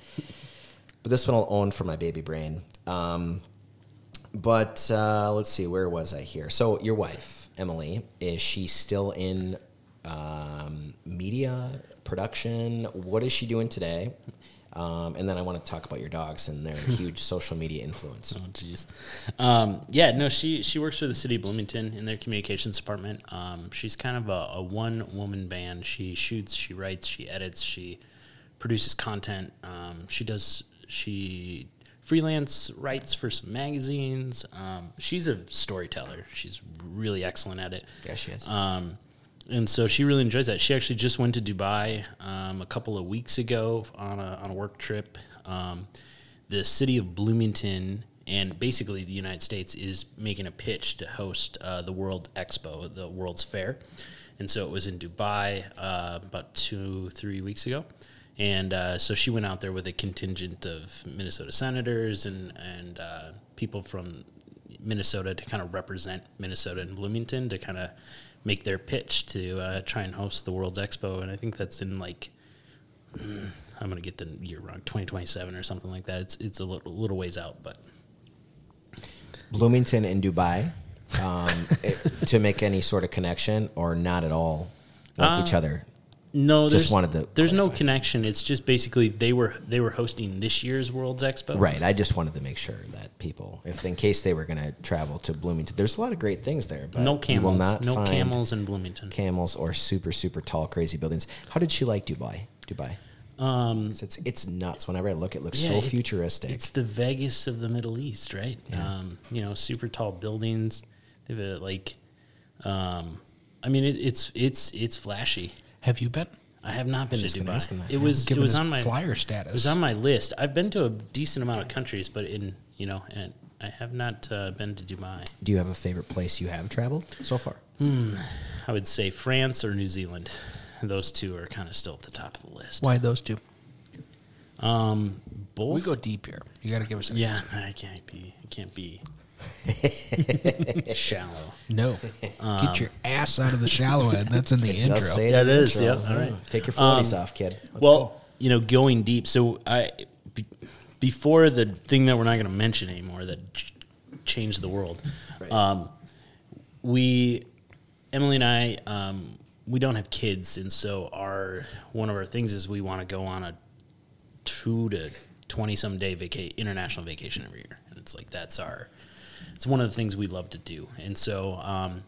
But this one I'll own for my baby brain. Um, but uh, let's see, where was I here? So your wife, Emily, is she still in um, media production? What is she doing today? Um, and then I want to talk about your dogs and their *laughs* huge social media influence. Oh, jeez. Um, yeah, no, she she works for the city of Bloomington in their communications department. Um, she's kind of a, a one woman band. She shoots, she writes, she edits, she produces content. Um, she does she freelance writes for some magazines. Um, she's a storyteller. She's really excellent at it. Yeah, she is. Um, and so she really enjoys that. She actually just went to Dubai um, a couple of weeks ago on a, on a work trip. Um, the city of Bloomington and basically the United States is making a pitch to host uh, the World Expo, the World's Fair. And so it was in Dubai uh, about two, three weeks ago. And uh, so she went out there with a contingent of Minnesota senators and, and uh, people from Minnesota to kind of represent Minnesota and Bloomington to kind of make their pitch to uh, try and host the World's Expo. And I think that's in like, I'm going to get the year wrong, 2027 or something like that. It's, it's a little, little ways out, but Bloomington and Dubai um, *laughs* it- to make any sort of connection or not at all like each other. No, Just there's, wanted to there's no connection. It's just basically they were, they were hosting this year's World's Expo. Right. I just wanted to make sure that people, if in case they were going to travel to Bloomington, there's a lot of great things there. But No camels. not No find camels in Bloomington. camels or super super tall crazy buildings. How did she like Dubai? Dubai. Um, It's it's nuts. Whenever I look, it looks Yeah, so it's- futuristic. It's the Vegas of the Middle East, right? Yeah. Um, you know, super tall buildings. They have a, like, um, I mean, it, it's it's it's flashy. Have you been? I have not been to just ask him Dubai. that, It was it was on my flyer status. it was on my list. I've been to a decent amount of countries, but in you know, and I have not uh, been to Dubai. Do you have a favorite place you have traveled so far? I would say France or New Zealand. Those two are kind of still at the top of the list. Why those two? Um, both. We go deep here. You got to give us an Yeah, answer. I can't be. I can't be *laughs* shallow. No. Um, Get your ass out of the shallow end. That's in the *laughs* intro. Does say Yeah, in it the is, intro. yeah, all right. Take your 40s off, kid. Let's well, go. you know, going deep. So I, be, before the thing that we're not going to mention anymore that ch- changed the world, Right. um, we, Emily and I, um, we don't have kids, and so our one of our things is we want to go on a two to twenty some day vaca- international vacation every year, and it's like that's our it's one of the things we love to do. And so, um,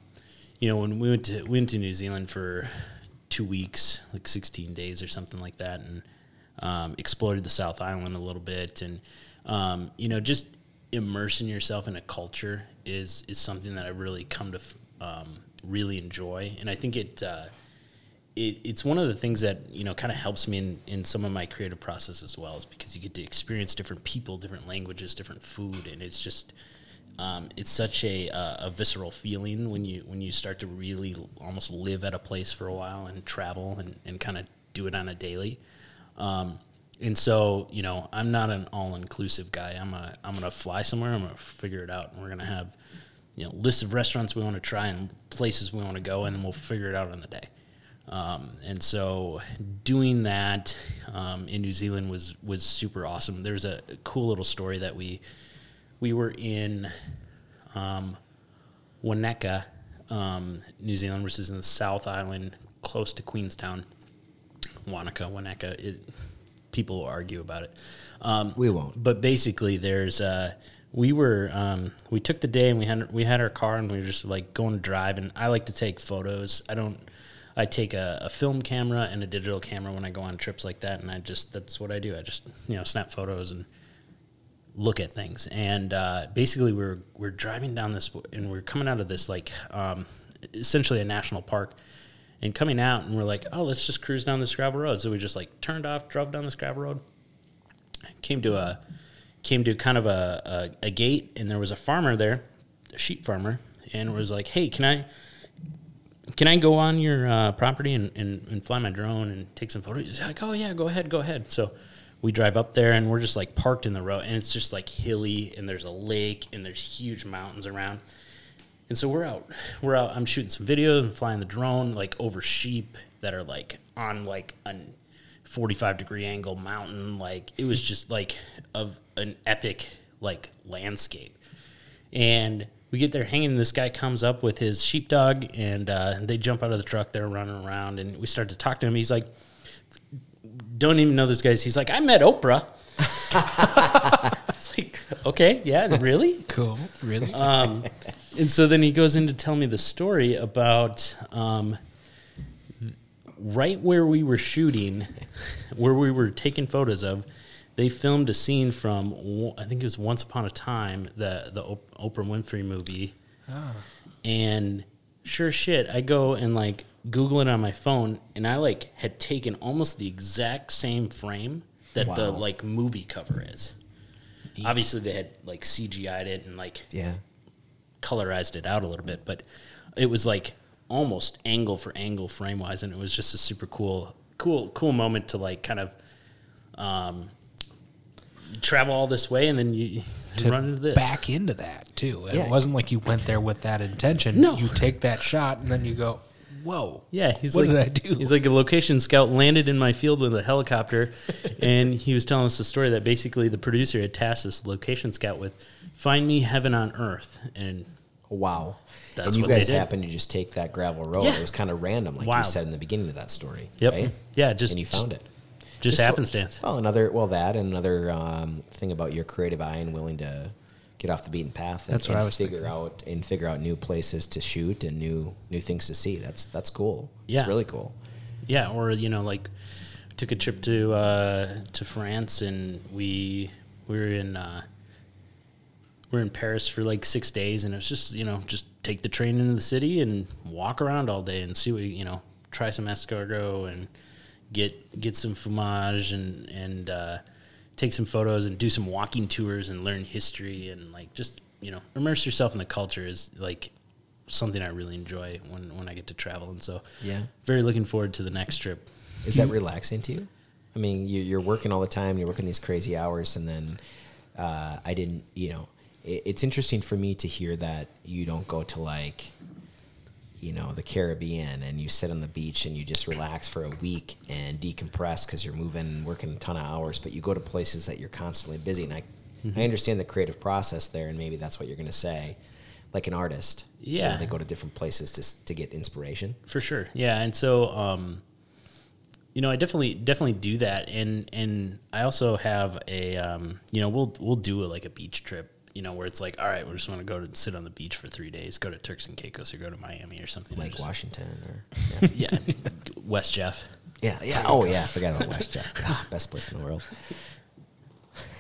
you know, when we went to we went to New Zealand for two weeks, like sixteen days or something like that, and um, explored the South Island a little bit, and um, you know, just immersing yourself in a culture is is something that I really come to um, really enjoy, and I think it. Uh, it, it's one of the things that you know kind of helps me in, in some of my creative process as well is because you get to experience different people different languages different food and it's just um, it's such a, uh, a visceral feeling when you when you start to really almost live at a place for a while and travel and, and kind of do it on a daily. Um, and so you know i'm not an all-inclusive guy. I'm a i'm gonna fly somewhere i'm gonna figure it out and we're gonna have you know list of restaurants we want to try and places we want to go and then we'll figure it out in the day. Um, and so doing that um, in New Zealand was was super awesome. There's a cool little story that we we were in um, Wanaka, um, New Zealand, which is in the South Island, close to Queenstown. Wanaka, Wanaka. It, people will argue about it. Um, We won't. But basically, there's uh, we were um, we took the day and we had we had our car and we were just like going to drive. And I like to take photos. I don't. I take a, a film camera and a digital camera when I go on trips like that, and I just that's what I do. I just you know snap photos and look at things. And uh, basically, we're we're driving down this, and we're coming out of this like um, essentially a national park, and coming out, and we're like, oh, let's just cruise down this gravel road. So we just like turned off, drove down this gravel road, came to a came to kind of a, a, a gate, and there was a farmer there, a sheep farmer, and was like, hey, can I? Can I go on your uh, property and, and, and fly my drone and take some photos? He's like, oh yeah, go ahead, go ahead. So we drive up there and we're just like parked in the road and it's just like hilly and there's a lake and there's huge mountains around. And so we're out, we're out. I'm shooting some videos and flying the drone like over sheep that are like on like a 45 degree angle mountain. Like it was just like of an epic like landscape. And we get there hanging, and this guy comes up with his sheepdog, and uh, they jump out of the truck. They're running around, and we start to talk to him. He's like, "Don't even know this guy's." He's like, "I met Oprah." it's like, okay, yeah, really? Cool. Really? Um, and so then he goes in to tell me the story about um, right where we were shooting, where we were taking photos of. They filmed a scene from I think it was Once Upon a Time, the the Oprah Winfrey movie, and sure shit, I go and like Google it on my phone, and I like had taken almost the exact same frame that the like movie cover is. Obviously, they had like CGI'd it and like Yeah. colorized it out a little bit, but it was like almost angle for angle frame wise, and it was just a super cool, cool, cool moment to like kind of um, travel all this way and then you *laughs* to run into this. back into that too. It wasn't like you went there with that intention. No. You take that shot and then you go, "Whoa." Yeah, he's What like, did I do? He's like a location scout landed in my field with a helicopter, *laughs* and he was telling us the story that basically the producer had tasked this location scout with find me heaven on earth, and Wow. That's and you guys happened to just take that gravel road. Yeah. It was kind of random, like you said in the beginning of that story. Yep. Right? Yeah, just- and you found it. just, go- happenstance. Well, another well that and another um, thing about your creative eye and willing to get off the beaten path. And, That's what and I was figure thinking. out and figure out new places to shoot and new new things to see. That's that's cool. Yeah. it's really cool. Yeah, or you know, like took a trip to uh, to France, and we we were in uh, we were in Paris for like six days, and it was just you know just take the train into the city and walk around all day and see what you know, try some escargot and get get some fromage and and uh, take some photos and do some walking tours and learn history and like just you know immerse yourself in the culture is like something I really enjoy when when I get to travel, and so Yeah. very looking forward to the next trip. Is that relaxing to you? I mean, you, you're working all the time. You're working these crazy hours, and then uh, I didn't. You know, it, it's interesting for me to hear that you don't go to like, you know, the Caribbean and you sit on the beach and you just relax for a week and decompress because you're moving, and working a ton of hours. But you go to places that you're constantly busy, and I, I understand the creative process there, and maybe that's what you're going to say, like an artist. you know, Yeah. they go to different places to to get inspiration. for sure yeah and so um you know i definitely definitely do that and and i also have a um you know we'll we'll do a, like a beach trip you know where it's like all right we just want to go to sit on the beach for three days go to turks and caicos or go to miami or something and Like just- Washington or *laughs* yeah. yeah west jeff Yeah, yeah. Oh, yeah. I forgot about WestJet. *laughs* Ah, best place in the world.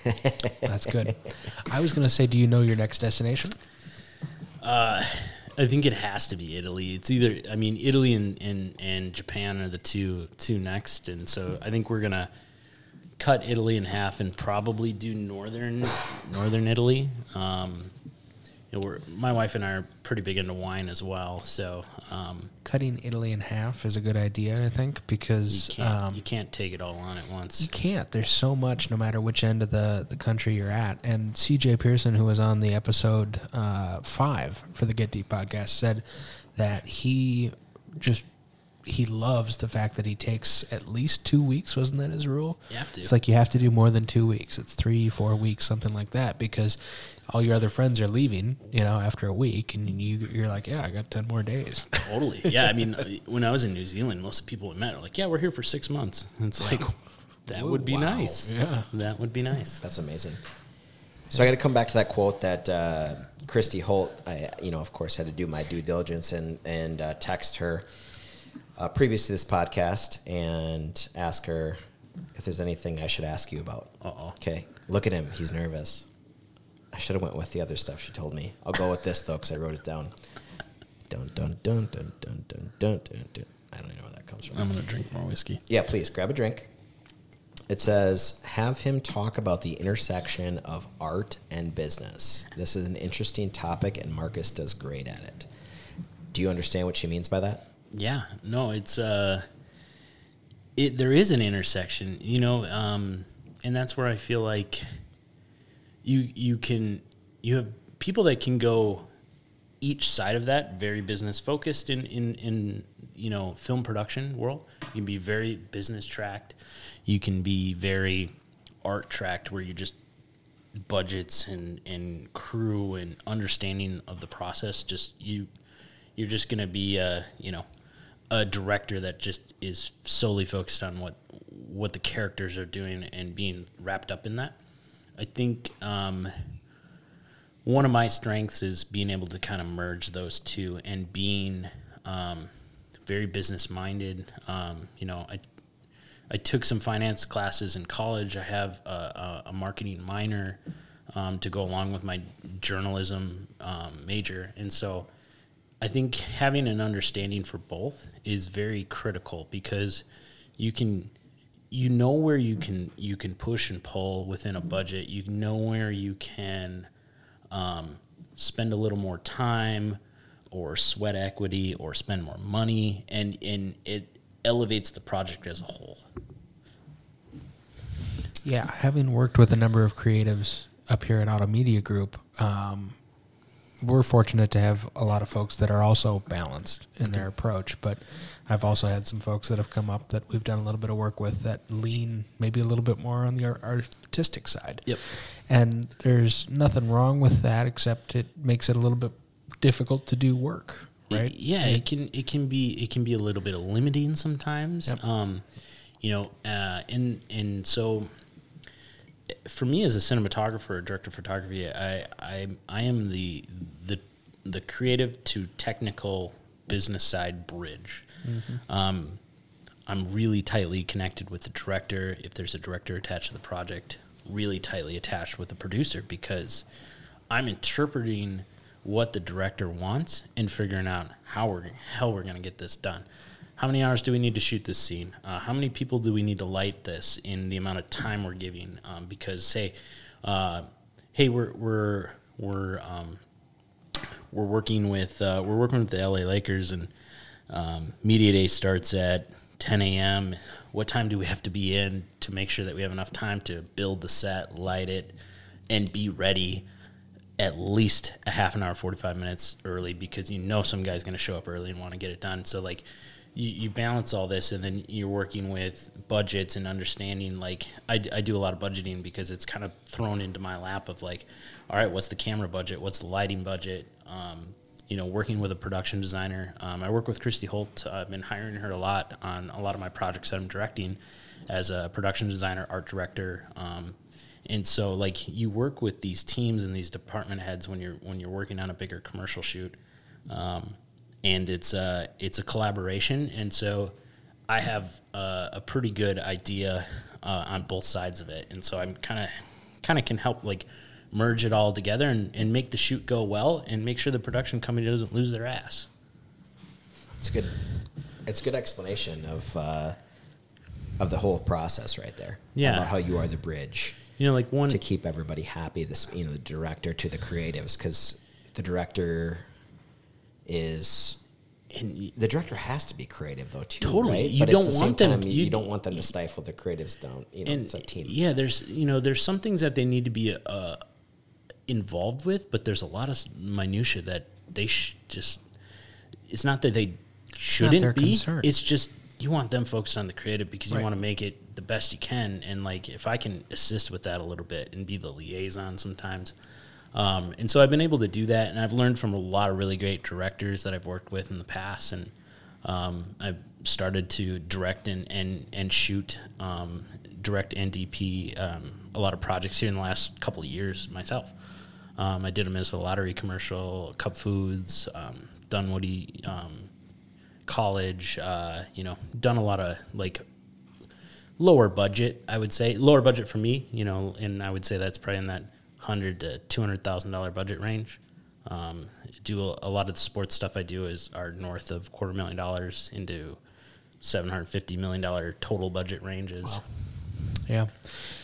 *laughs* That's good. I was going to say, do you know your next destination? Uh, I think it has to be Italy. It's either I mean Italy and, and, and Japan are the two two next, and so I think we're gonna cut Italy in half and probably do northern northern Italy. Um, you know, we're, my wife and I are pretty big into wine as well, so um, Cutting Italy in half is a good idea, I think, you because can't um, you can't take it all on at once. You can't. There's so much, no matter which end of the, the country you're at. And CJ Pearson, who was on the episode uh, five for the Get Deep podcast, said that he just he loves the fact that he takes at least two weeks. Wasn't that his rule? You have to. It's like you have to do more than two weeks. It's three, four weeks, something like that, because all your other friends are leaving. You know, after a week, and you you're like, yeah, I got ten more days. *laughs* Totally. Yeah. I mean, *laughs* when I was in New Zealand, most of the people we met are like, "Yeah, we're here for six months." And it's like, that would be Wow. nice. Yeah. that would be nice. That's amazing. So I got to come back to that quote that uh, Christy Holt, I, you know, of course, had to do my due diligence and and uh, text her uh, previous to this podcast and ask her if there's anything I should ask you about. Uh-oh. Okay, look at him; he's nervous. I should have went with the other stuff she told me. I'll go with this though because I wrote it down. Dun dun dun dun dun dun dun dun. dun. I don't know where that comes from. I'm gonna drink more whiskey. Yeah, please grab a drink. It says, have him talk about the intersection of art and business. This is an interesting topic, and Marcus does great at it. Do you understand what she means by that? Yeah, no, it's uh, it there is an intersection, you know, um, and that's where I feel like you you can you have people that can go each side of that very business focused in in in you know film production world. You can be very business tracked. You can be very art tracked, where you just budgets and and crew and understanding of the process. Just you you're just going to be a you know a director that just is solely focused on what what the characters are doing and being wrapped up in that. I think um, one of my strengths is being able to kind of merge those two and being um, very business minded. Um, you know, I I took some finance classes in college. I have a, a, a marketing minor um, to go along with my journalism um, major, and so I think having an understanding for both is very critical because you can you know where you can you can push and pull within a budget. You know where you can um, spend a little more time or sweat equity or spend more money, and and it elevates the project as a whole. Yeah, having worked with a number of creatives up here at Auto Media Group, um, we're fortunate to have a lot of folks that are also balanced in their approach. But I've also had some folks that have come up that we've done a little bit of work with that lean maybe a little bit more on the ar- artistic side. Yep. And there's nothing wrong with that, except it makes it a little bit difficult to do work, right? Yeah, it can it can be it can be a little bit limiting sometimes. Yep. Um, you know, uh, and and so for me as a cinematographer, or director of photography, I I I am the the the creative to technical business side bridge. Um, I'm really tightly connected with the director. If there's a director attached to the project, really tightly attached with the producer because I'm interpreting what the director wants and figuring out how we're hell we're going to get this done. How many hours do we need to shoot this scene? Uh, how many people do we need to light this in the amount of time we're giving? Um, because say, uh, hey, we're we're we're um, we're working with uh, we're working with the LA Lakers and um, media day starts at 10 a.m. What time do we have to be in to make sure that we have enough time to build the set, light it, and be ready at least a half an hour, 45 minutes early because you know some guy's going to show up early and want to get it done. So, like, you, you balance all this and then you're working with budgets and understanding. Like, I, I do a lot of budgeting because it's kind of thrown into my lap of, like, all right, what's the camera budget? What's the lighting budget? Um, you know, working with a production designer. Um, I work with Christy Holt. I've been hiring her a lot on a lot of my projects that I'm directing as a production designer, art director. Um, and so like you work with these teams and these department heads when you're when you're working on a bigger commercial shoot um, and it's a it's a collaboration and so i have a, a pretty good idea uh, on both sides of it and so i'm kind of kind of can help like merge it all together and, and make the shoot go well and make sure the production company doesn't lose their ass It's good. It's a good explanation of uh, of the whole process right there. Yeah. about how you are the bridge you know like one to keep everybody happy. This you know the director to the creatives because the director is. and The director has to be creative though too. Totally. right? You But don't the want them time, to- You, you- don't want them to stifle the creatives down. You know, and it's a team. yeah there's you know there's some things that they need to be uh, involved with but there's a lot of minutia that they sh- just it's not that they shouldn't be concern. it's just you want them focused on the creative because you want to make it the best you can and like if i can assist with that a little bit and be the liaison sometimes um, and so i've been able to do that and i've learned from a lot of really great directors that i've worked with in the past and um, I've started to direct and and, and shoot um, direct NDP um, a lot of projects here in the last couple of years myself. Um, I did a Minnesota Lottery commercial, Cub Foods, um, Dunwoody College. Uh, you know, done a lot of like lower budget. I would say lower budget for me. You know, and I would say that's probably in that hundred to two hundred thousand dollar budget range. Um, do a, a lot of the sports stuff I do is are north of quarter million dollars into seven hundred fifty million dollar total budget ranges. Yeah,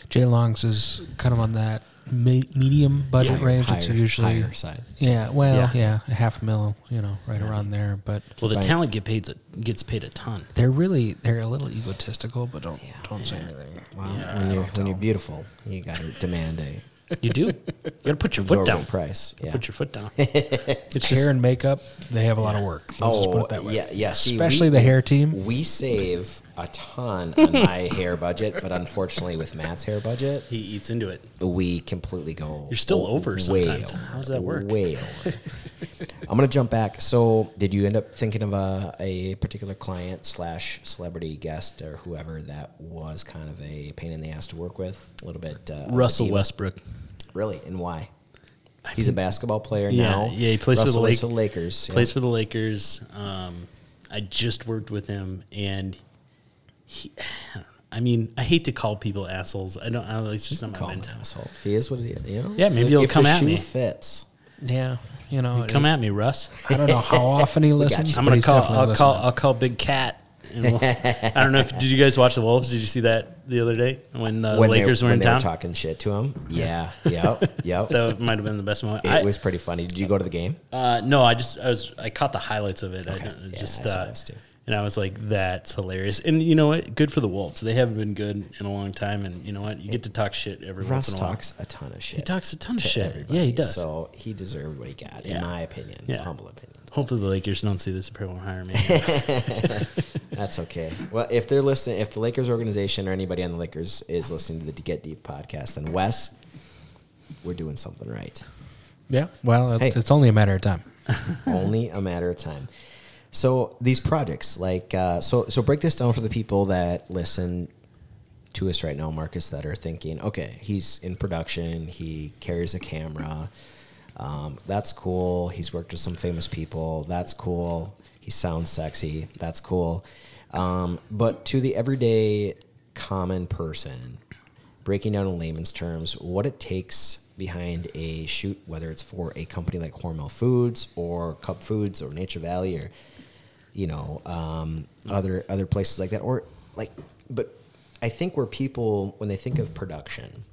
Jay Longs is kind of on that me- medium budget Higher- range. it's usually higher side. Yeah, well, Yeah. yeah, a half mil, you know, right around there. But Well, the Right. talent get paid a, gets paid a ton. they're really they're a little egotistical, but don't don't say anything. Wow. when you're when you're beautiful, you got to demand a You do. You got to put your foot down. price. Yeah. Put your foot down. *laughs* It's hair just, and makeup, they have a lot of work. Let's just put it that way. Oh, yeah, yeah. see, Especially we- the hair team. We save a ton on my *laughs* hair budget, but unfortunately, with Matt's hair budget, he eats into it. we completely go. You're still o- over way sometimes. over, How does that work? Way over. *laughs* I'm gonna jump back. So, did you end up thinking of a, a particular client slash celebrity guest or whoever that was kind of a pain in the ass to work with? A little bit. Uh, Russell diva? Westbrook. Really, and why? He's a basketball player Yeah, now. yeah, he plays for the Lake- Lakers. yeah. Plays for the Lakers. Um, I just worked with him, and he. *sighs* I mean, I hate to call people assholes. I don't. I don't it's just not my Call him an mentality. asshole. If he is what he is, you know. Yeah, maybe If- he'll if come the at shoe me. Fits. Yeah, you know, Come at me, Russ. I don't know how often he *laughs* listens. I'm gonna call. I'll call. I'll call Big Cat. I don't know if did you guys watch the Wolves? Did you see that the other day when uh, the when Lakers they, were when in they town? were talking shit to him. Yeah. *laughs* Yep. Yep. that might have been the best moment. it I, was pretty funny. Did you go to the game? Uh, no, I just I was I caught the highlights of it. I Okay. don't, Yeah, just I uh, and I was like, that's hilarious. And you know what? Good for the Wolves. They haven't been good in a long time. And you know what? You get to talk shit every Russ once in a while. talks a ton of shit. He talks a ton of shit. everybody, Yeah, he does. So he deserved what he got, Yeah. in my opinion. Yeah. Humble opinion. Hopefully the Lakers don't see this and probably won't hire me. *laughs* That's okay. Well, if they're listening, if the Lakers organization or anybody on the Lakers is listening to the Get Deep podcast, then Wes, we're doing something right. Yeah, well, Hey. it's only a matter of time. *laughs* only a matter of time. So these projects, like, uh, so so break this down for the people that listen to us right now, Marcus, that are thinking, okay, he's in production, he carries a camera, um, that's cool. He's worked with some famous people, that's cool. He sounds sexy, that's cool. Um, but to the everyday common person, breaking down in layman's terms what it takes behind a shoot, whether it's for a company like Hormel Foods or Cub Foods or Nature Valley or you know um, other other places like that, or like, but I think where people when they think of production,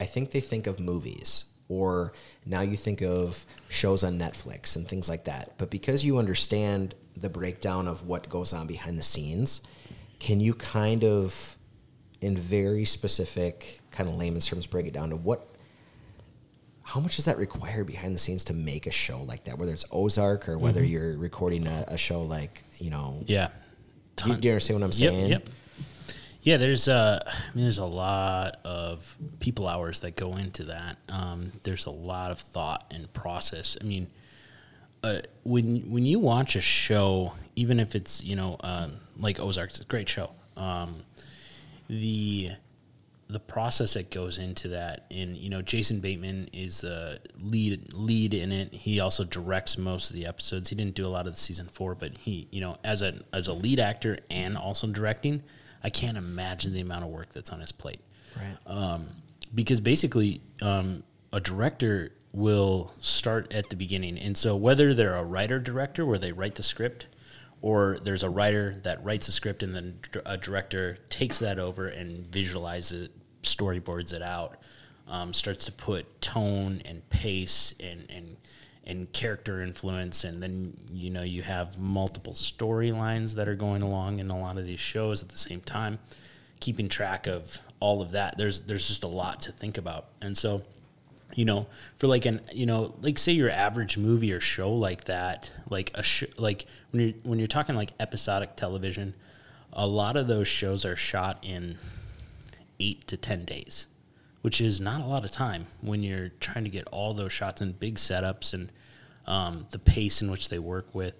I think they think of movies or now you think of shows on Netflix and things like that. But because you understand the breakdown of what goes on behind the scenes, can you kind of, in very specific kind of layman's terms, break it down to what how much does that require behind the scenes to make a show like that? Whether it's Ozark or whether mm-hmm. you're recording a, a show like you know, Yeah. do you, do you understand what I'm Yep, saying? yep. Yeah, there's uh, I mean, there's a lot of people hours that go into that. Um, there's a lot of thought and process. I mean, uh, when when you watch a show, even if it's you know um, like Ozark, it's a great show. Um, the the process that goes into that, and you know, Jason Bateman is the lead lead in it. He also directs most of the episodes. He didn't do a lot of the season four, but he, you know, as a as a lead actor and also directing, I can't imagine the amount of work that's on his plate Right. um, because basically um, a director will start at the beginning and so whether they're a writer director where they write the script or there's a writer that writes the script and then a director takes that over and visualizes it storyboards it out um, starts to put tone and pace and, and and character influence and then you know you have multiple storylines that are going along in a lot of these shows at the same time keeping track of all of that. There's there's just a lot to think about. And so you know for like an you know like say your average movie or show like that like a sh- like when you're when you're talking like episodic television a lot of those shows are shot in 8 to 10 days which is not a lot of time when you're trying to get all those shots and big setups and um, the pace in which they work with.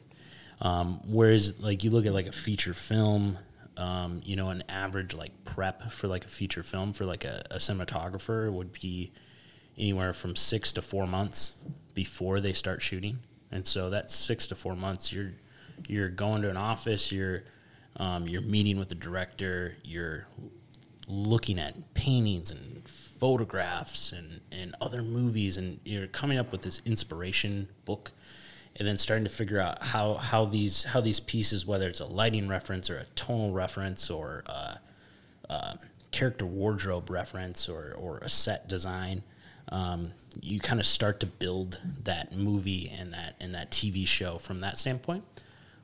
Um, whereas, like you look at like a feature film, um, you know, an average like prep for like a feature film for like a, a cinematographer would be anywhere from six to four months before they start shooting. And so that's six to four months. You're you're going to an office. You're um, you're meeting with the director. You're looking at paintings and photographs and, and other movies and you're coming up with this inspiration book and then starting to figure out how, how these how these pieces whether it's a lighting reference or a tonal reference or a, a character wardrobe reference or, or a set design um, you kind of start to build that movie and that and that TV show from that standpoint.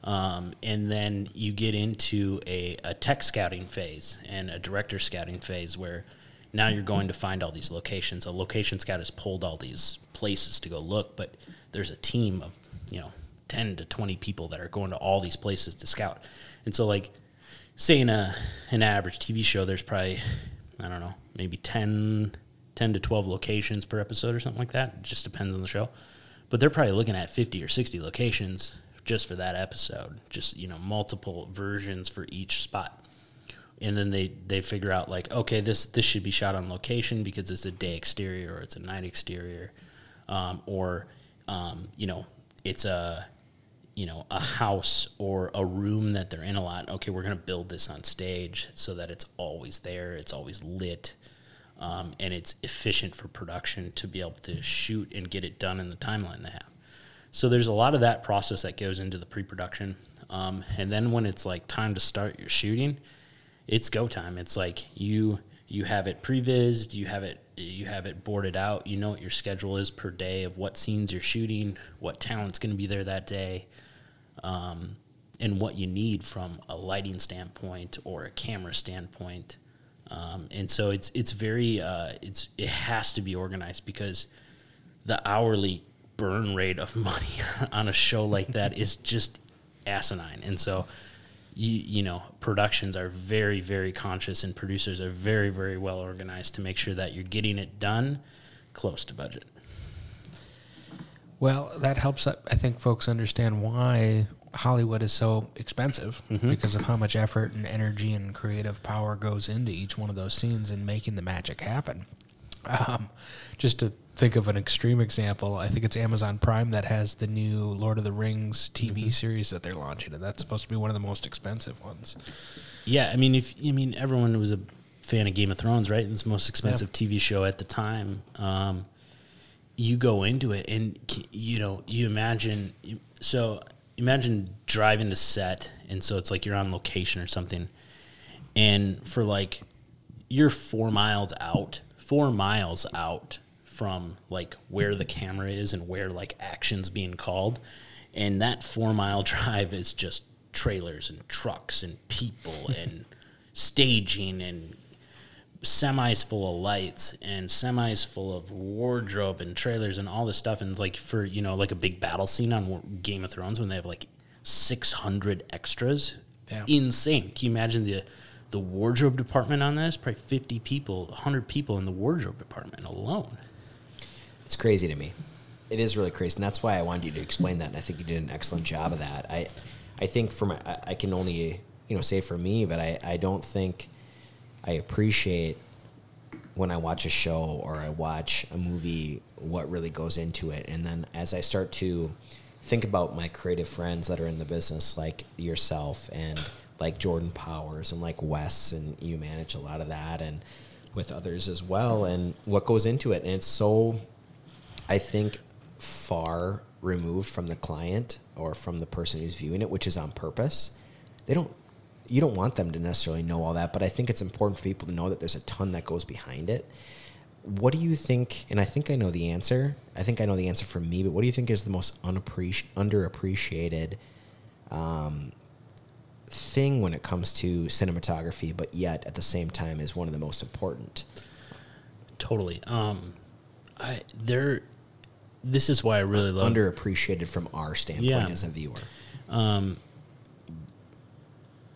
Um, and then you get into a, a tech scouting phase and a director scouting phase where now you're going to find all these locations. A location scout has pulled all these places to go look, but there's a team of, you know, 10 to 20 people that are going to all these places to scout. And so, like, say in a, an average TV show, there's probably, I don't know, maybe 10, 10 to 12 locations per episode or something like that. It just depends on the show. But they're probably looking at 50 or 60 locations just for that episode, just, you know, multiple versions for each spot and then they they figure out like okay this this should be shot on location because it's a day exterior or it's a night exterior. Um, or um, you know it's a you know a house or a room that they're in a lot. Okay we're going to build this on stage so that it's always there it's always lit um, and it's efficient for production to be able to shoot and get it done in the timeline they have. So there's a lot of that process that goes into the pre-production um, and then when it's like time to start your shooting it's go time. It's like you you have it prevised, you have it you have it boarded out. You know what your schedule is per day of what scenes you're shooting, what talent's going to be there that day, um, and what you need from a lighting standpoint or a camera standpoint. Um, and so it's it's very uh, it's it has to be organized because the hourly burn rate of *laughs* money on a show like that is just asinine. And so you you know productions are very very conscious and producers are very very well organized to make sure that you're getting it done close to budget Well, that helps. uh, I think folks understand why Hollywood is so expensive because of how much effort and energy and creative power goes into each one of those scenes and making the magic happen. Um, just to think of an extreme example, I think it's Amazon Prime that has the new Lord of the Rings TV series that they're launching, and that's supposed to be one of the most expensive ones. yeah i mean if i mean everyone was a fan of game of thrones right? It's the most expensive tv show at the time. Um, you go into it and you know you imagine so imagine driving to set and so it's like you're on location or something and for like you're four miles out four miles out from like where the camera is and where like actions being called, and that four mile *laughs* drive is just trailers and trucks and people *laughs* and staging and semis full of lights and semis full of wardrobe and trailers and all this stuff. And like for you know like a big battle scene on Game of Thrones when they have like 600 extras. Yeah. insane. Can you imagine the the wardrobe department on this? Probably 50 people 100 people in the wardrobe department alone It's crazy to me. It is really crazy, and that's why I wanted you to explain that. And I think you did an excellent job of that. I, I think for my, I, I can only you know say for me, but I, I don't think I appreciate when I watch a show or I watch a movie what really goes into it, and then as I start to think about my creative friends that are in the business, like yourself and like Jordan Powers and like Wes, and you manage a lot of that, and with others as well, and what goes into it, and it's so I think far removed from the client or from the person who's viewing it, which is on purpose. They don't you don't want them to necessarily know all that, but I think it's important for people to know that there's a ton that goes behind it. What do you think? And I think I know the answer. I think I know the answer for me, but what do you think is the most unappreci- underappreciated um, thing when it comes to cinematography, but yet at the same time is one of the most important? totally um i there this is why i really love Underappreciated from our standpoint Yeah. as a viewer.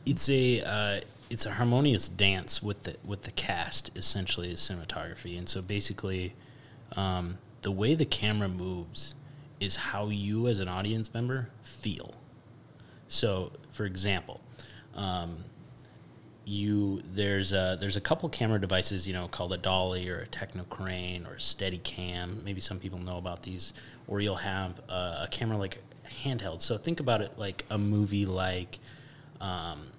it's a uh, it's a harmonious dance with the with the cast essentially is cinematography and so basically um, the way the camera moves is how you as an audience member feel so for example um, you there's a there's a couple camera devices you know called a dolly or a techno crane or a steady cam maybe some people know about these or you'll have a, a camera like handheld. So think about it like a movie like um,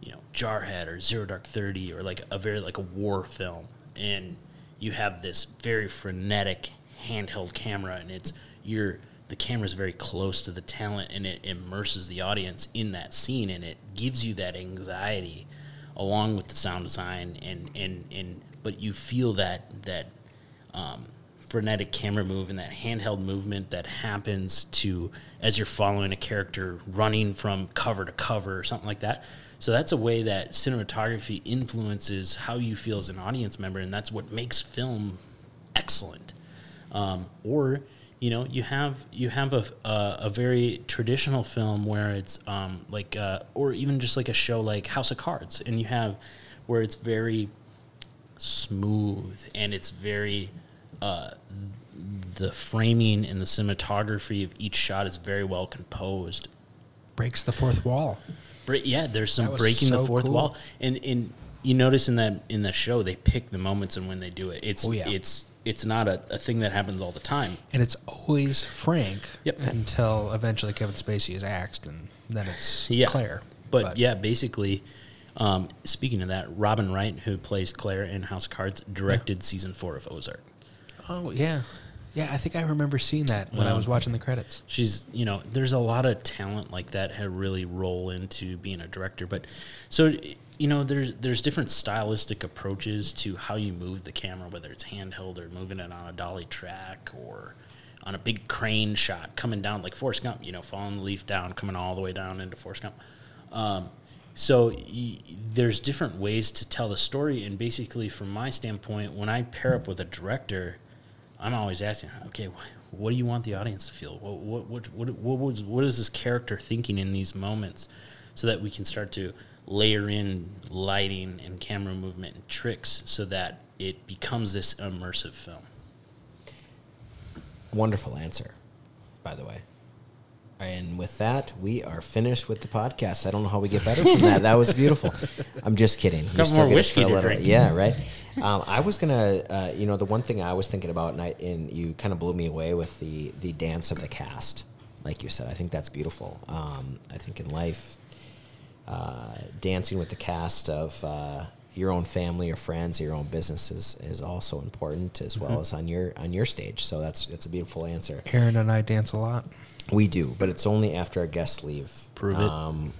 you know jarhead or zero dark 30 or like a very like a war film. And you have this very frenetic handheld camera and it's you're the camera's very close to the talent and it immerses the audience in that scene and it gives you that anxiety along with the sound design and and and but you feel that that um, frenetic camera move and that handheld movement that happens to as you're following a character running from cover to cover or something like that. So that's a way that cinematography influences how you feel as an audience member, and that's what makes film excellent. Um, or you know you have you have a, a, a very traditional film where it's um, like uh, or even just like a show like House of Cards, and you have where it's very smooth and it's very uh, the framing and the cinematography of each shot is very well composed. Breaks the fourth wall. Bre- yeah, there's some breaking the fourth cool. wall, and and you notice in that in the show they pick the moments and when they do it. It's Oh, yeah. it's it's not a, a thing that happens all the time. And it's always Frank Yep. until eventually Kevin Spacey is axed, and then it's Yeah, Claire. But, yeah, basically, um, speaking of that, Robin Wright, who plays Claire in House Cards, directed season four of Ozark. Oh yeah, yeah. I think I remember seeing that when I was watching the credits. she's you know there's a lot of talent like that who really roll into being a director but so you know there's there's different stylistic approaches to how you move the camera whether it's handheld or moving it on a dolly track or on a big crane shot coming down like Forrest Gump you know falling the leaf down coming all the way down into Forrest Gump. Um, so y- there's different ways to tell the story. And basically from my standpoint when I pair up with a director I'm always asking, okay, wh- what do you want the audience to feel? What what what what, what was what is this character thinking in these moments, so that we can start to layer in lighting and camera movement and tricks, so that it becomes this immersive film. Wonderful answer, by the way. And with that, we are finished with the podcast. I don't know how we get better from that. That was beautiful. *laughs* I'm just kidding. You Couple more whiskey for a to little- drink. Yeah, *laughs* right. Um, I was gonna, uh, you know, the one thing I was thinking about, and, I, and you kind of blew me away with the the dance of the cast. Like you said, I think that's beautiful. Um, I think in life, uh, dancing with the cast of uh, your own family or friends or your own business is, is also important as Mm-hmm. well as on your on your stage. So that's it's a beautiful answer. Aaron and I dance a lot. We do, but it's only after our guests leave. Prove it. Um,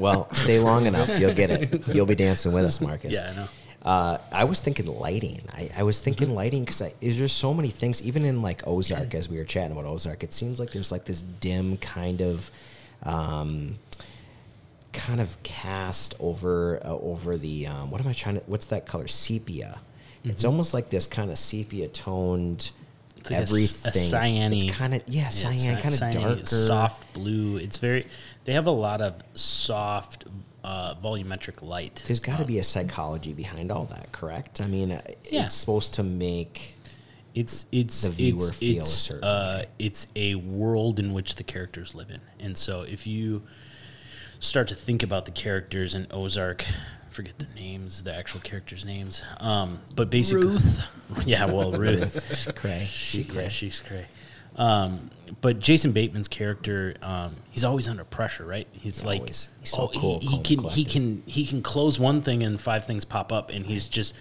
well, stay long enough, you'll get it. *laughs* You'll be dancing with us, Marcus. Yeah, I know. Uh, I was thinking lighting. I, I was thinking Mm-hmm. lighting because there's so many things. Even in like Ozark, as we were chatting about Ozark, it seems like there's like this dim kind of, um, kind of cast over uh, over the um, what am I trying to? What's that color? Sepia. It's almost like this kind of sepia toned. Mm-hmm. It's like a s- a everything. cyane- It's, kind of yeah, Yeah, cyan, cy- kind of darker, soft blue. It's very. They have a lot of soft, uh, volumetric light. There's got to Um, be a psychology behind all that, correct? I mean, uh, Yeah. it's supposed to make It's it's the viewer it's, feel a certain uh, it's a world in which the characters live in, and so if you start to think about the characters in Ozark, forget their names, the actual characters' names, um, but basically Ruth. *laughs* yeah, well, *laughs* Ruth, she's cray. she, yeah, she's cray. Um, but Jason Bateman's character, um, he's always under pressure, right? He's like, Always. He's so oh, cool, he, he can, he can, he can close one thing and five things pop up, and he's just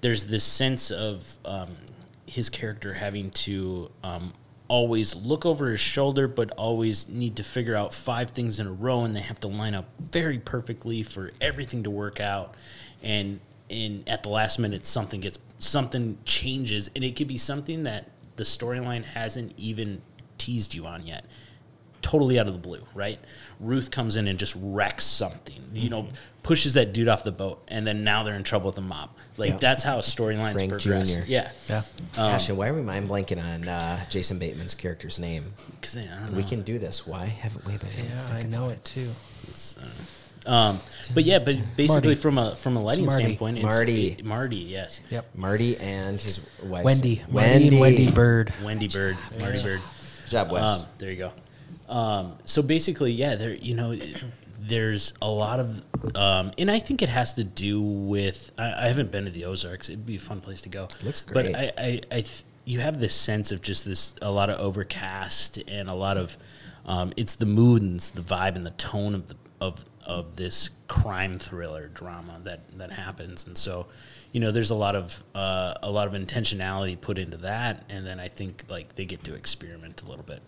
there's this sense of um, his character having to um, always look over his shoulder, but always need to figure out five things in a row, and they have to line up very perfectly for everything to work out. And in at the last minute, something gets something changes, and it could be something that the storyline hasn't even teased you on yet totally out of the blue, right? Ruth comes in and just wrecks something, you know, mm-hmm. Pushes that dude off the boat, and then now they're in trouble with the mob. Like Yeah. that's how storylines Frank progress. Jr.. Yeah, Yeah. Gosh, and why are we mind blanking on uh, Jason Bateman's character's name? because I don't know. We can do this. Why haven't we been? able to Yeah, I know it too. It's, uh, um, but yeah, but basically Marty. from a from a lighting Marty. standpoint, it's Marty. it- Marty, yes, Yep. Marty and his wife Wendy. Wendy. and Wendy Byrde. Wendy Byrde, Marty Byrde. Good job, Wes. Um, there you go. Um, so basically, yeah, there you know, there's a lot of, um, and I think it has to do with. I, I haven't been to the Ozarks. It'd be a fun place to go. Looks But great. I, I, I th- you have this sense of just this a lot of overcast and a lot of. Um, it's the mood and it's the vibe and the tone of the of of this crime thriller drama that that happens, and so you know there's a lot of uh, a lot of intentionality put into that, and then I think like they get to experiment a little bit.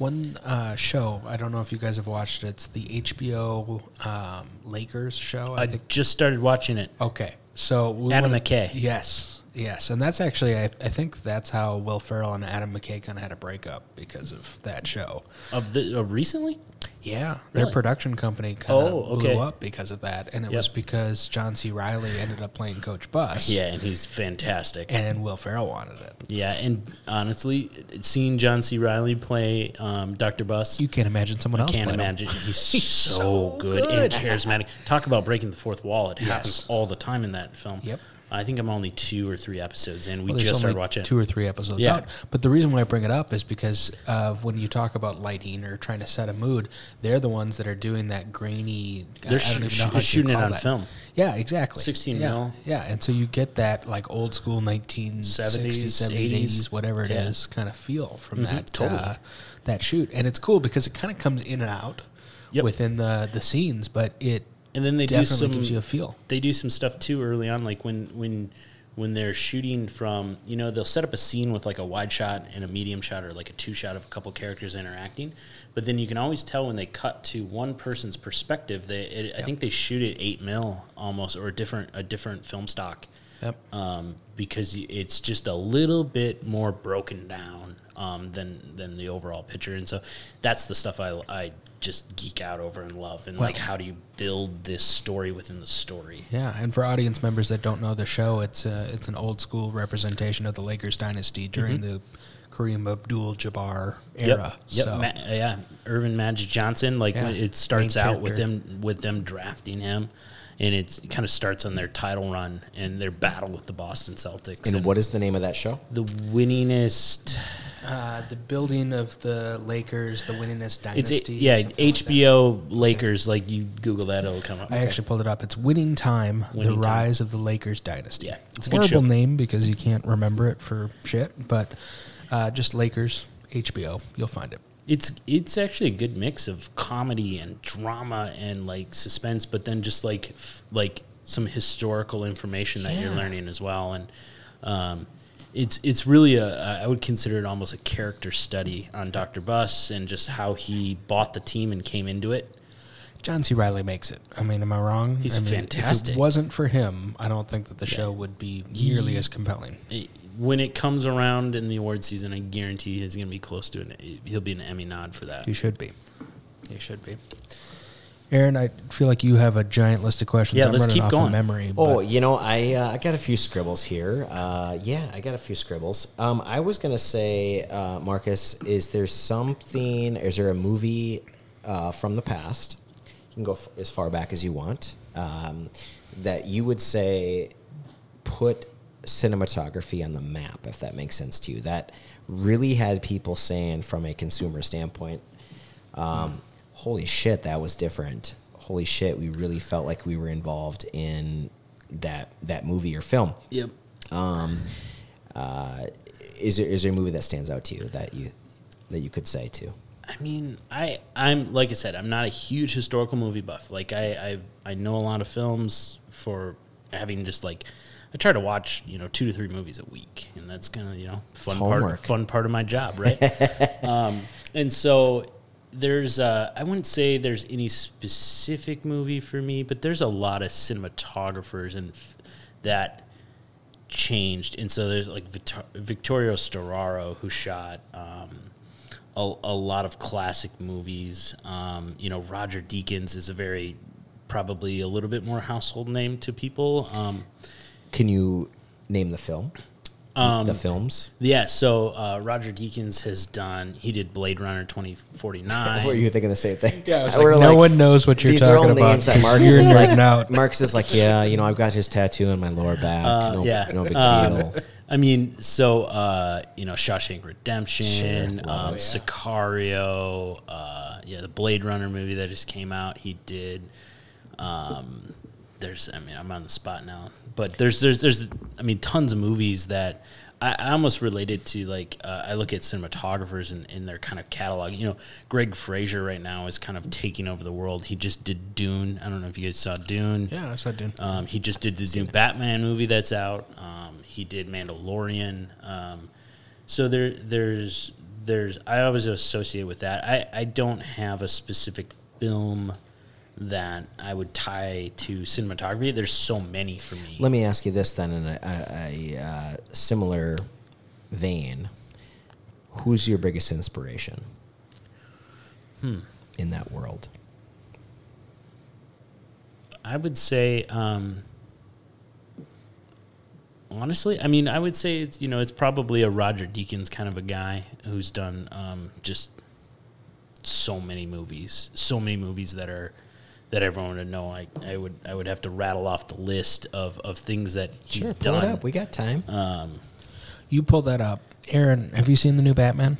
One uh, show, I don't know if you guys have watched it. It's the HBO um, Lakers show. I I think. just started watching it. Okay, so we Adam wanna- McKay. Yes, yes, and that's actually I, I think that's how Will Ferrell and Adam McKay kind of had a breakup because of that show. Of the of recently? Yeah, their Really? production company kind of Oh, okay. blew up because of that, and it Yep. was because John C. Reilly ended up playing Coach Buss. Yeah, and he's fantastic. and Will Ferrell wanted it. yeah, and honestly, seeing John C. Reilly play um, Dr. Buss, You can't imagine someone else. can't playing him. imagine. *laughs* He's, so, so good, good. and charismatic. Talk about breaking the fourth wall. It happens all the time in that film. Yep. I think I'm only two or three episodes in. We Well, just started watching. two or three episodes Yeah. out. But the reason why I bring it up is because uh, when you talk about lighting or trying to set a mood, they're the ones that are doing that grainy. They're sh- even sh- know how shooting it on that. film. Yeah, exactly. 16 yeah. mil. Yeah, and so you get that like old school 1960s, 70s, 70s, 80s, whatever it is, Yeah. kind of feel from Mhm, that totally. uh, that shoot. And it's cool because it kind of comes in and out Yep. within the the scenes, but it and then they do definitely some gives you a feel. they do some stuff too early on like when when when they're shooting from you know they'll set up a scene with like a wide shot and a medium shot or like a two shot of a couple characters interacting. But then you can always tell when they cut to one person's perspective they it, i think they shoot it 8 mil almost or a different a different film stock. Yep. um, because it's just a little bit more broken down um, than than the overall picture, and so that's the stuff I, I just geek out over and love, and Well- like how do you build this story within the story? Yeah, and for audience members that don't know the show, it's uh, it's an old school representation of the Lakers dynasty during the Kareem Abdul-Jabbar era. Mm-hmm. Yep, yep, So, Ma- yeah, Earvin Magic Johnson. Like Yeah, it starts main out with them with them drafting him, and it's, it kind of starts on their title run and their battle with the Boston Celtics. and what is the name of that show? the winningest? uh, the building of the Lakers, the winningest It's dynasty. a, yeah, something like that. HBO Lakers. Like you Google that, it'll come up. I actually pulled it up. It's Winning Time: Winning The Time. Rise of the Lakers Dynasty. Yeah, it's a good horrible show. name because you can't remember it for shit. But uh, just Lakers HBO, you'll find it. It's it's actually a good mix of comedy and drama and like suspense, but then just like f- like some historical information that you're learning as well, and um, it's it's really a I would consider it almost a character study on Dr. Buss and just how he bought the team and came into it. John C. Reilly makes it. I mean, am I wrong? He's I mean, fantastic. If it wasn't for him, I don't think that the show would be nearly as compelling. It- when it comes around in the award season, I guarantee he's going to be close to an. He'll be an Emmy nod for that. He should be. He should be. Aaron, I feel like you have a giant list of questions. Yeah, I'm let's running keep off going. Of memory. Oh, but you know, I uh, I got a few scribbles here. Uh, yeah, I got a few scribbles. Um, I was gonna say, uh, Marcus, is there something? Is there a movie uh, from the past? You can go f- as far back as you want. Um, that you would say put cinematography on the map, if that makes sense to you. That really had people saying, from a consumer standpoint, um, holy shit, that was different. Holy shit, we really felt like we were involved in that that movie or film. Yep. Um, uh, is there is there a movie that stands out to you that you that you could say too? I mean, I I'm like I said, I'm not a huge historical movie buff. Like I I, I know a lot of films for having just like I try to watch you know two to three movies a week, and that's kind of you know fun part homework. fun part of my job, right? *laughs* um, and so there's uh, I wouldn't say there's any specific movie for me, but there's a lot of cinematographers and f- that changed, and so there's like Victor- Victorio Storaro who shot. Um, a, a lot of classic movies. Um, you know, Roger Deakins is a very probably a little bit more household name to people. Um, Can you name the film? the films. yeah, so uh, Roger Deakins has done. He did Blade Runner twenty forty nine. *laughs* Were you thinking the same thing? Yeah, I was We're like, no one knows what you're these are all talking about names that 'cause Marcus is like. nerding out. Marcus is like, yeah, you know, I've got his tattoo on my lower back. no, Uh, yeah, no big Um, deal. I mean, so uh, you know, Shawshank Redemption, Sure, um, Sicario, uh, yeah, the Blade Runner movie that just came out. He did. Um, there's, I mean, I'm on the spot now, but there's, there's, there's, I mean, tons of movies that I, I almost related to. Like, uh, I look at cinematographers and in their kind of catalog. You know, Greig Fraser right now is kind of taking over the world. He just did Dune. I don't know if you guys saw Dune. Yeah, I saw Dune. Um, he just did the new Batman movie that's out. Um, he did Mandalorian. Um, so there, there's, there's. I always associate with that. I, I don't have a specific film that I would tie to cinematography. There's so many for me. Let me ask you this then, in a, a, a uh, similar vein. Who's your biggest inspiration Hmm. in that world? I would say, um, honestly, I mean, I would say it's you know it's probably a Roger Deakins kind of a guy who's done um, just so many movies, so many movies that are that everyone would know. I, I would I would have to rattle off the list of, of things that he's Sure, pull done. it up. We got time. Um, You pull that up. Aaron, have you seen the new Batman?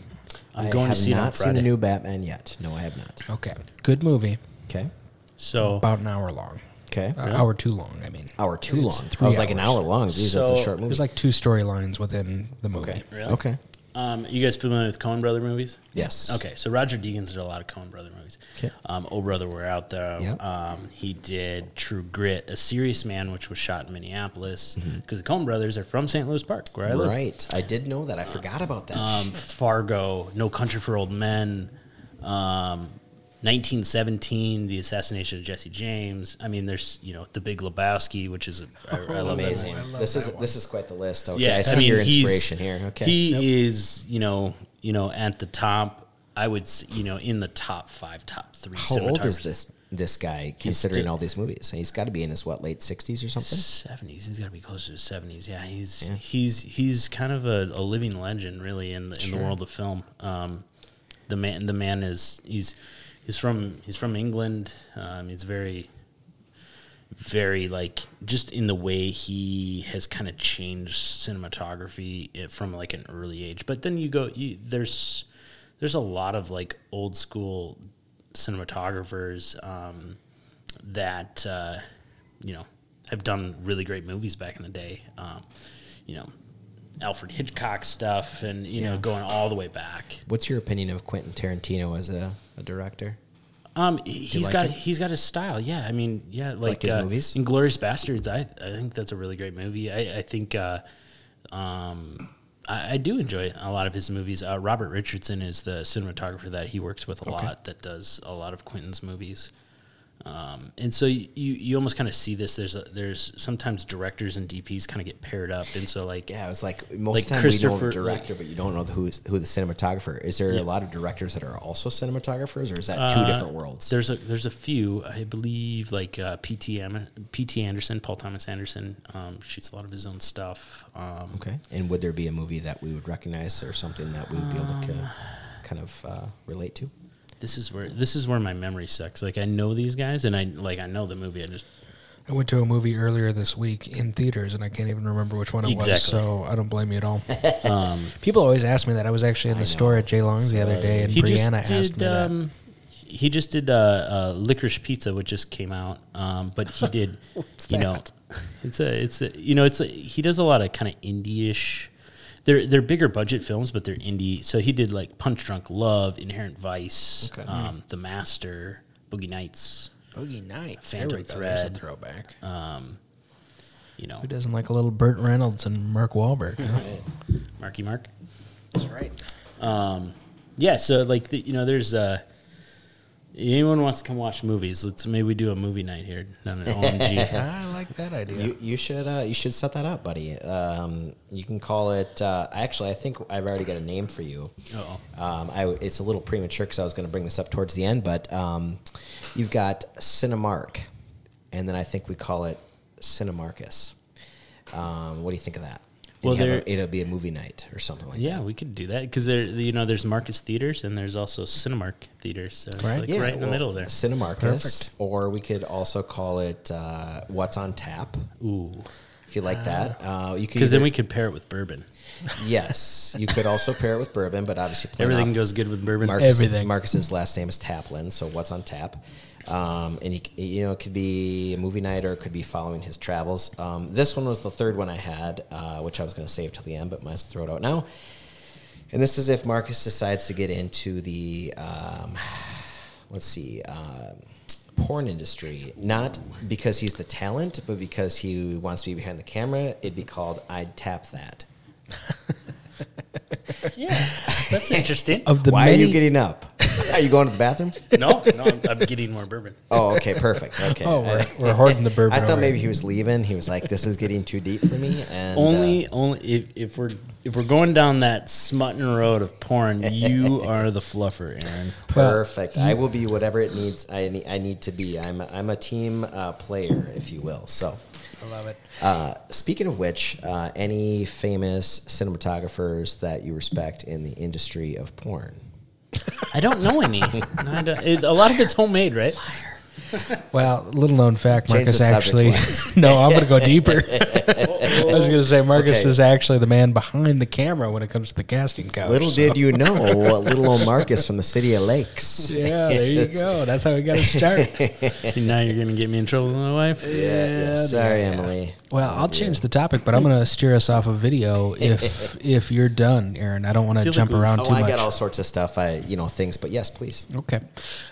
I'm I going have to see it on not seen the Friday. new Batman yet. No, I have not. Okay. Good movie. Okay. So About an hour long. Okay. Uh, hour too long, I mean. Hour too It's long. three I was like an hours. hour long. Geez, that's a So- short movie. There's like two storylines within the movie. okay. Really? Okay. Um, you guys familiar with Coen Brother movies? Yes. Okay, so Roger Deakins did a lot of Coen Brother movies. Okay. Um, oh Brother, We're Out There. Yep. Um, he did True Grit, A Serious Man, which was shot in Minneapolis Mm-hmm. because the Coen Brothers are from St. Louis Park, where I live. Right. I did know that. I forgot about that. Um, Fargo, No Country for Old Men, um, 1917, The Assassination of Jesse James. I mean, there's you know The Big Lebowski, which is a, I, I love that Amazing. I love This is one. this is quite the list. Okay. yeah, I see mean, your inspiration here. Okay. He is, you know, you know, at the top. I would, you know, in the top five, top three. How old is this this guy considering all these movies? He's got to be in his what late sixties or something. Seventies. He's got to be closer to seventies. Yeah, he's Yeah. he's he's kind of a, a living legend, really, in the, in Sure. the world of film. Um, the man, the man is he's he's from he's from England. Um, he's very very like just in the way he has kind of changed cinematography from like an early age. But then you go, you, there's there's a lot of like old school cinematographers um, that uh, you know have done really great movies back in the day. Um, you know, Alfred Hitchcock stuff, and you know, going all the way back. What's your opinion of Quentin Tarantino as a, a director? Um, he's like got him? he's got his style. Yeah, I mean, yeah, like, like his uh, movies? Inglourious Basterds. I I think that's a really great movie. I I think. Uh, um, I, I do enjoy a lot of his movies. Uh, Robert Richardson is the cinematographer that he works with a lot. That does a lot of Quentin's movies. Um, and so you, you almost kind of see this. There's a, there's sometimes directors and DPs kind of get paired up, and so like Yeah, it's like most Like of the time we know the director, but you don't know who is who the cinematographer. Is there Yeah. a lot of directors that are also cinematographers, or is that two Uh, different worlds? There's a there's a few I believe like uh, PT Am- PT Anderson, Paul Thomas Anderson um, shoots a lot of his own stuff. Um, Okay, and would there be a movie that we would recognize, or something that we would be able Um, to kind of uh, relate to? This is where this is where my memory sucks. Like I know these guys and I like I know the movie. I just I went to a movie earlier this week in theaters, and I can't even remember which one it was. So I don't blame you at all. *laughs* um, People always ask me that. I was actually in the store at Jay Long's the other day, and Brianna just asked did me that. um, he just did uh, uh, licorice pizza, which just came out. Um, but he *laughs* did, you know, *laughs* it's a it's a you know it's a, he does a lot of kind of indie-ish. They're they're bigger budget films, but they're indie. So he did like Punch Drunk Love, Inherent Vice, Okay. um, The Master, Boogie Nights. Boogie Nights. Phantom there we go. There's a Thread. throwback. Um, you know, Who doesn't like a little Burt Reynolds and Mark Wahlberg? huh? *laughs* Marky Mark. That's right. Um, yeah, so like the, you know, there's uh, anyone wants to come watch movies. Let's maybe we do a movie night here down at OMG. *laughs* I like that idea. You, you should uh, you should set that up, buddy. Um, you can call it. Uh, actually, I think I've already got a name for you. Uh-oh. Um, I, it's a little premature because I was going to bring this up towards the end, but um, you've got Cinemark, and then I think we call it Cinemarcus. Um, what do you think of that? And Well, there- a- it'll be a movie night or something like yeah, that. Yeah, we could do that because there, you know, there's Marcus Theaters and there's also Cinemark Theaters, so it's Right. like right in the well, middle there. Cinemarcus, Perfect. or we could also call it uh, What's on Tap. Ooh, If you like that, uh, you could because then we could pair it with bourbon. *laughs* Yes, you could also pair it with bourbon, but obviously Everything off goes good with bourbon. Marcus, Everything. Marcus's last name is Taplin, so what's on tap? Um, and you, you know, it could be a movie night or it could be following his travels. Um, this one was the third one I had, uh, which I was going to save till the end, but might throw it out now. And this is if Marcus decides to get into the, um, let's see, uh, porn industry. Not because he's the talent, but because he wants to be behind the camera. It'd be called I'd Tap That. *laughs* yeah, that's *laughs* interesting. Of the Why many, are you getting up? *laughs* Are you going to the bathroom? no, no, I'm, I'm getting more bourbon. *laughs* Oh, okay, perfect. Okay. Oh, we're, we're hoarding the bourbon. I thought maybe here. he was leaving. He was like, "This is getting too deep for me." And Only, uh, only if, if we're if we're going down that smutting road of porn, you are the fluffer, Aaron. Well, perfect. I will be whatever it needs. I need. I need to be. I'm. A, I'm a team uh, player, if you will. So, I love it. uh, speaking of which, uh, any famous cinematographers that you respect in the industry of porn? I don't know any. *laughs* I don't- it- a lot of it's homemade, right? *laughs* Well, little known fact, Change Marcus actually. *laughs* No, I'm going to go deeper. *laughs* I was going to say Marcus Okay. is actually the man behind the camera when it comes to the casting couch. Little so- did you know, little old Marcus from the city of Lakes. Yeah, there you go. That's how we got to start. now you're gonna get me in trouble with my wife. Yeah, yeah. Sorry, yeah. Emily. Well, I'll change the topic, but I'm going to steer us off of video if if you're done, Aaron. I don't want to Feel like jump around Oh, too I much. got all sorts of stuff. I, you know, things. But yes, please. Okay.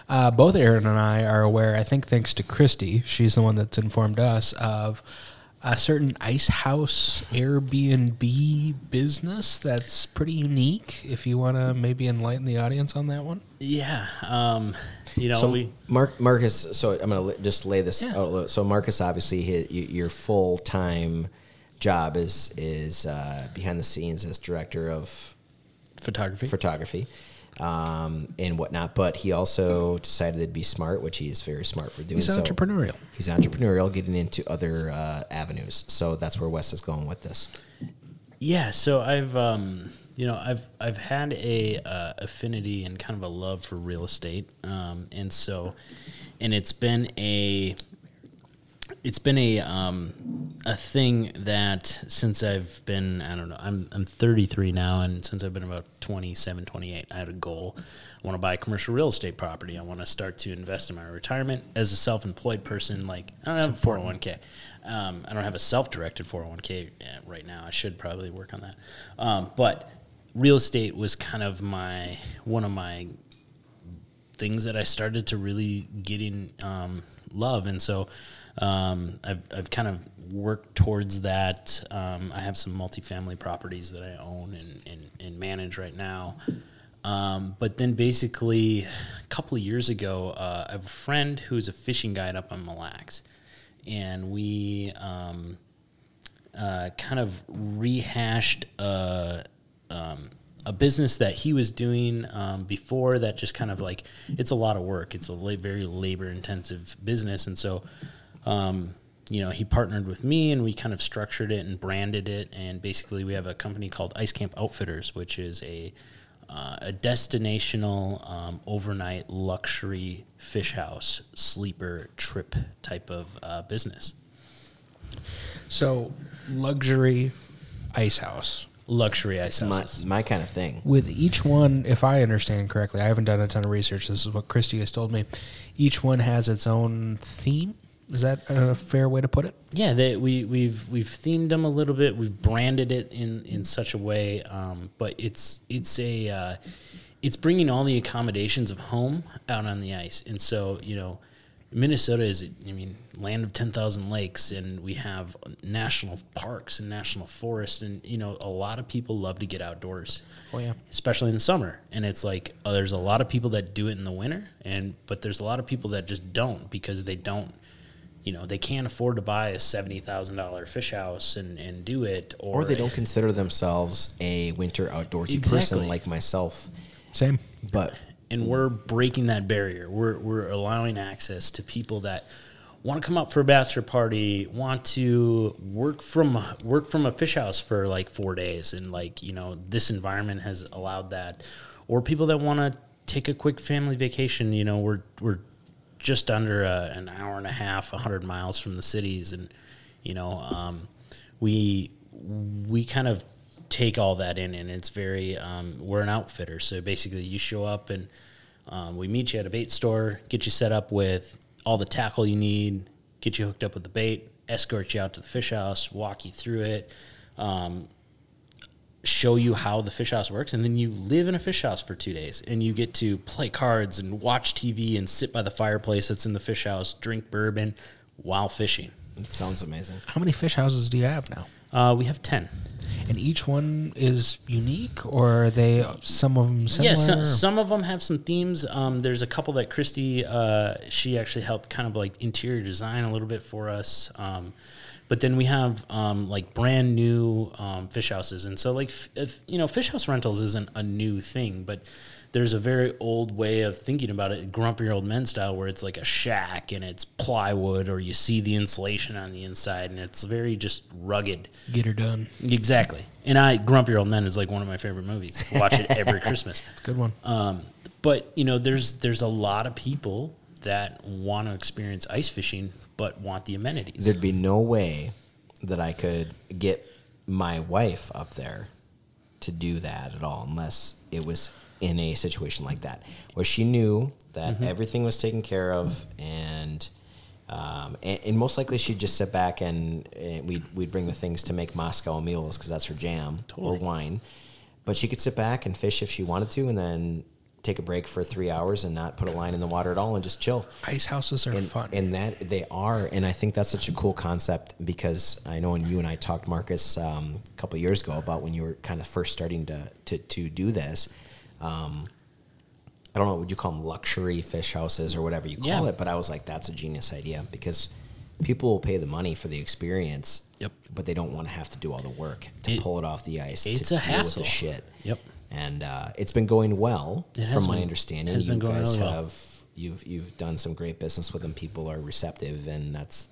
Uh, both Aaron and I are aware, I think thanks to Christy, she's the one that's informed us of a certain ice house Airbnb business that's pretty unique. If you want to maybe enlighten the audience on that one. Yeah. Um, you know, So we Mark, Marcus. So I'm gonna just lay this Yeah. out. So Marcus, obviously, his, your full time job is is uh, behind the scenes as director of photography. photography um, and whatnot. But he also decided to be smart, which he is very smart for doing. He's so. entrepreneurial. He's entrepreneurial, getting into other uh, avenues. So that's where Wes is going with this. Yeah, so I've um, you know I've I've had a uh, affinity and kind of a love for real estate, um, and so and it's been a it's been a um, a thing that since I've been I don't know I'm I'm 33 now and since I've been about 27 28 I had a goal. I want to buy a commercial real estate property. I want to start to invest in my retirement as a self-employed person like I don't have a 401k um, I don't have a self-directed 401k uh, right now. I should probably work on that. Um, but real estate was kind of my one of my things that I started to really get in um, love, and so um, I've I've kind of worked towards that. Um, I have some multifamily properties that I own and and, and manage right now. Um, but then basically, a couple of years ago, uh, I have a friend who's a fishing guide up on Mille Lacs, and we um, uh, kind of rehashed a, um, a business that he was doing um, before that just kind of like it's a lot of work. It's a la- very labor intensive business, and so. Um, you know, he partnered with me and we kind of structured it and branded it. And basically, we have a company called Ice Camp Outfitters, which is a uh, a destinational um, overnight luxury fish house sleeper trip type of uh, business. So, luxury ice house. Luxury ice My, houses. my kind of thing. With each one, if I understand correctly, I haven't done a ton of research. This is what Christy has told me. Each one has its own theme. Is that a fair way to put it? Yeah, they, we we've we've themed them a little bit. We've branded it in in such a way, um, but it's it's a uh, it's bringing all the accommodations of home out on the ice, and so you know. Minnesota is, I mean, land of ten thousand lakes, and we have national parks and national forests, and you know, a lot of people love to get outdoors. Oh, yeah. especially in the summer. And it's like uh, there's a lot of people that do it in the winter, and but there's a lot of people that just don't because they don't, you know, they can't afford to buy a seventy thousand dollar fish house and and do it, or, Or they don't consider themselves a winter outdoorsy Exactly. person like myself. Same. But and we're breaking that barrier. We're we're allowing access to people that want to come up for a bachelor party, want to work from work from a fish house for like four days, and like you know this environment has allowed that, or people that want to take a quick family vacation. You know, we're we're just under a, an hour and a half, hundred miles from the cities, and you know, um, we we kind of take all that in, and it's very um, we're an outfitter, so basically you show up and um, we meet you at a bait store, get you set up with all the tackle you need, get you hooked up with the bait, escort you out to the fish house, walk you through it. Um, show you how the fish house works and then you live in a fish house for two days and you get to play cards and watch tv and sit by the fireplace that's in the fish house drink bourbon while fishing it sounds amazing. How many fish houses do you have now? uh, we have 10 And each one is unique, or are they some of them similar? yeah so, some of them have some themes um, there's a couple that christy uh, she actually helped kind of like interior design a little bit for us um, but then we have um, like brand new um, fish houses. And so like f- if, you know fish house rentals isn't a new thing but there's a very old way of thinking about it grumpy old men style where it's like a shack and it's plywood or you see the insulation on the inside and it's very just rugged. Get her done. exactly. And i grumpy old men is like one of my favorite movies. Watch it every christmas. *laughs* Good one. um, but you know, there's there's a lot of people that want to experience ice fishing, but want the amenities. There'd be no way that I could get my wife up there to do that at all unless it was in a situation like that where she knew that Mm-hmm. everything was taken care of and um, and, and most likely she'd just sit back and, and we'd, we'd bring the things to make Moscow mules because that's her jam Totally. or wine. But she could sit back and fish if she wanted to and then take a break for three hours and not put a line in the water at all and just chill Ice houses are and, fun. and that they are and i think that's such a cool concept because i know when you and i talked marcus um, a couple of years ago about when you were kind of first starting to to, to do this um, i don't know would you call them luxury fish houses or whatever you call Yeah. it but i was like that's a genius idea because people will pay the money for the experience Yep. but they don't want to have to do all the work to It- pull it off the ice it's to a deal with hassle. the shit Yep. And uh, it's been going well from my been- understanding you guys really well. have you've you've done some great business with them people are receptive and that's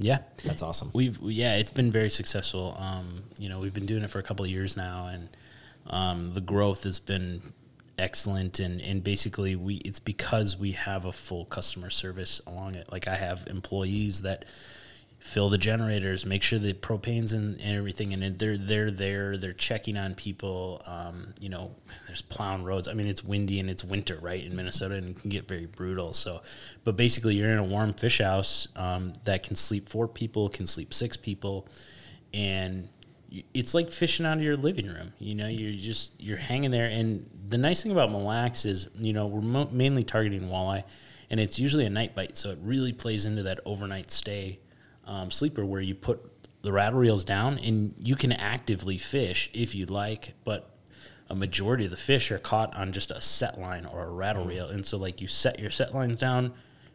yeah, that's awesome we've yeah, it's been very successful. Um, you know, we've been doing it for a couple of years now, and um, the growth has been excellent. And and basically, we it's because we have a full customer service along it. Like I have employees that fill the generators, make sure the propane's and, and everything, and they're they're there. They're checking on people. Um, you know, there's plowing roads. I mean, it's windy and it's winter, right, in Minnesota, and it can get very brutal. So, but basically, you're in a warm fish house um, that can sleep four people, can sleep six people, and it's like fishing out of your living room. You know, you're just you're hanging there, and the nice thing about Mille Lacs is, you know, we're mo- mainly targeting walleye, and it's usually a night bite, so it really plays into that overnight stay um, sleeper where you put the rattle reels down and you can actively fish if you'd like, but a majority of the fish are caught on just a set line or a rattle Mm. reel. And so, like, you set your set lines down,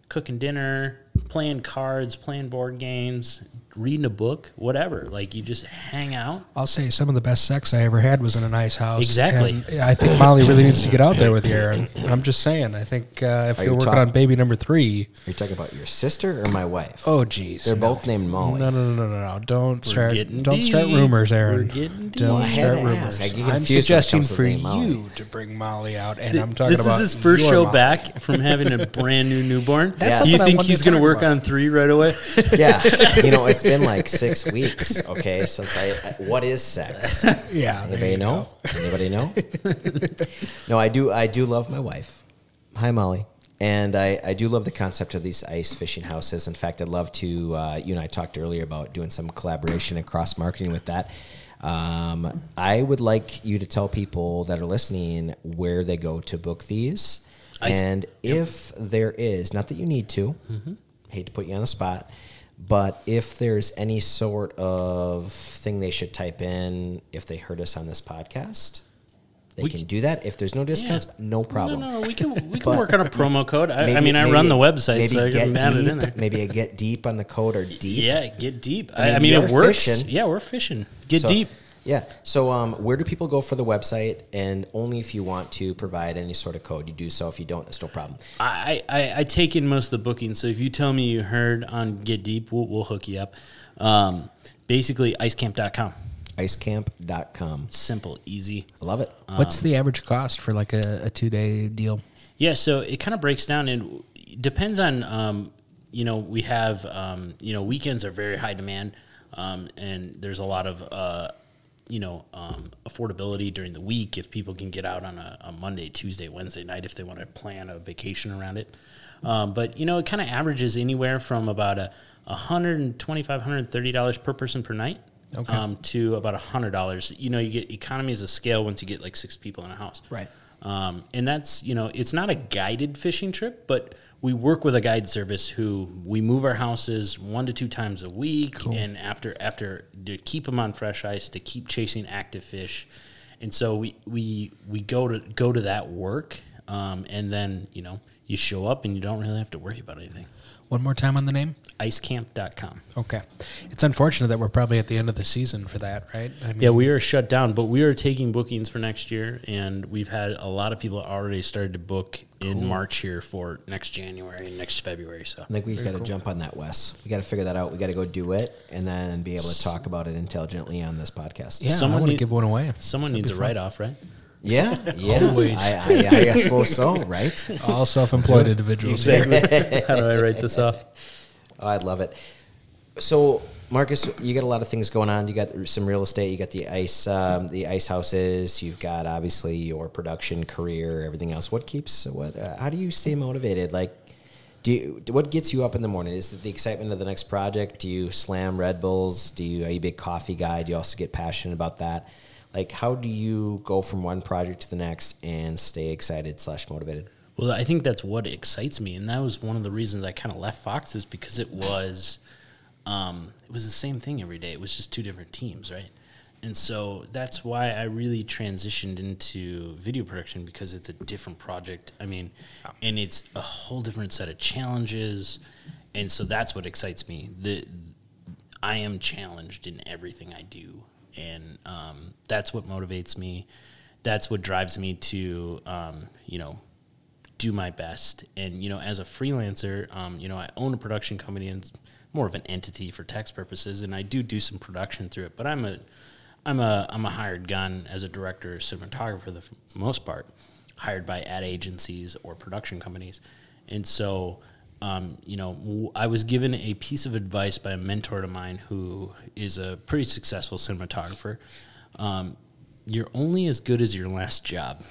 cooking dinner, playing cards, playing board games, reading a book, whatever. Like, you just hang out. I'll say some of the best sex I ever had was in a nice house. Exactly. And I think Molly really needs to get out there with you, Aaron. I'm just saying. I think uh, if Are you're you working talking- on baby number three, you're talking about your sister or my wife? oh geez, They're no. both named Molly. No, no, no, no, no, no! Don't start. Don't start rumors, Aaron. We're getting Don't I had start to rumors. I get I'm confused when it suggesting comes for Molly. you to bring Molly out, and I'm talking this about is his first show Molly. back from having a brand new newborn. That's Do you something I think he's going to talk work on three right away? *laughs* yeah, you know, it's been like *laughs* six weeks. Okay, since I. What is sex? *laughs* Yeah, Anybody know? Anybody know? no, I do. I do love my wife. Hi, Molly. And I, I do love the concept of these ice fishing houses. In fact, I'd love to. Uh, you and I talked earlier about doing some collaboration and cross marketing with that. Um, I would like you to tell people that are listening where they go to book these, Ice- and if there is, not that you need to. Hate to put you on the spot, but if there's any sort of thing they should type in if they heard us on this podcast, they We can do that. If there's no discounts, Yeah. no problem. No, no, we can we can work on a promo code. I, I mean, I maybe- run the website, maybe so I can add it in deep, there. Maybe a get deep on the code or deep. Yeah, get deep. I I mean, it works. fishing. Yeah, we're fishing. Get So- deep. Yeah. So, um, where do people go for the website? And only if you want to provide any sort of code, you do so. If you don't, it's no problem. I, I, I take in most of the bookings. So if you tell me you heard on Get Deep, we'll, we'll hook you up. Um, basically, icecamp.com. Icecamp.com. Simple, easy. I love it. What's the average cost for like a, a two day deal? Yeah, so it kind of breaks down and depends on, um, you know, we have, um, you know, weekends are very high demand um, and there's a lot of, uh, you know, um, affordability during the week if people can get out on a, a Monday, Tuesday, Wednesday night if they want to plan a vacation around it. Um, but, you know, it kind of averages anywhere from about a $125, $130 per person per night. Okay. Um, to about $100. You know, you get economies of scale once you get like six people in a house. Right. Um, and that's, you know, it's not a guided fishing trip, but we work with a guide service who we move our houses one to two times a week. And after, after to keep them on fresh ice, to keep chasing active fish. And so we, we, we go to, go to that work. Um, and then, you know, you show up and you don't really have to worry about anything. One more time on the name. Icecamp.com. Okay. It's unfortunate that we're probably at the end of the season for that, right? I mean, Yeah, we are shut down, but we are taking bookings for next year, and we've had a lot of people already started to book in March here for next January and next February. So I think we've got to jump on that, Wes. We got to figure that out. We got to go do it and then be able to talk about it intelligently on this podcast. yeah, I someone want to give one away. someone needs a write off, right? Yeah, yeah. Always. I, I, I suppose so, right? All self-employed individuals. *laughs* Exactly. How do I write this off? Oh, I'd love it. So, Marcus, you got a lot of things going on. You got some real estate. You got the ice, um, the ice houses. You've got obviously your production career, everything else. What keeps what? Uh, how do you stay motivated? Like, do you, what gets you up in the morning? Is it the excitement of the next project? Do you slam Red Bulls? Do you are you a big coffee guy? Do you also get passionate about that? Like, how do you go from one project to the next and stay excited slash motivated? Well, I think that's what excites me, and that was one of the reasons I kind of left Fox is because it was, um, it was the same thing every day. It was just two different teams, right? And so that's why I really transitioned into video production because it's a different project. I mean, and it's a whole different set of challenges, and so that's what excites me. The I am challenged in everything I do, and um, that's what motivates me. That's what drives me to, um, you know, do my best. And you know, as a freelancer, um, you know, I own a production company and it's more of an entity for tax purposes, and I do do some production through it. But I'm a, I'm a, I'm a hired gun as a director cinematographer for the most part, hired by ad agencies or production companies, and so. Um, you know, w- I was given a piece of advice by a mentor of mine who is a pretty successful cinematographer. Um, you're only as good as your last job.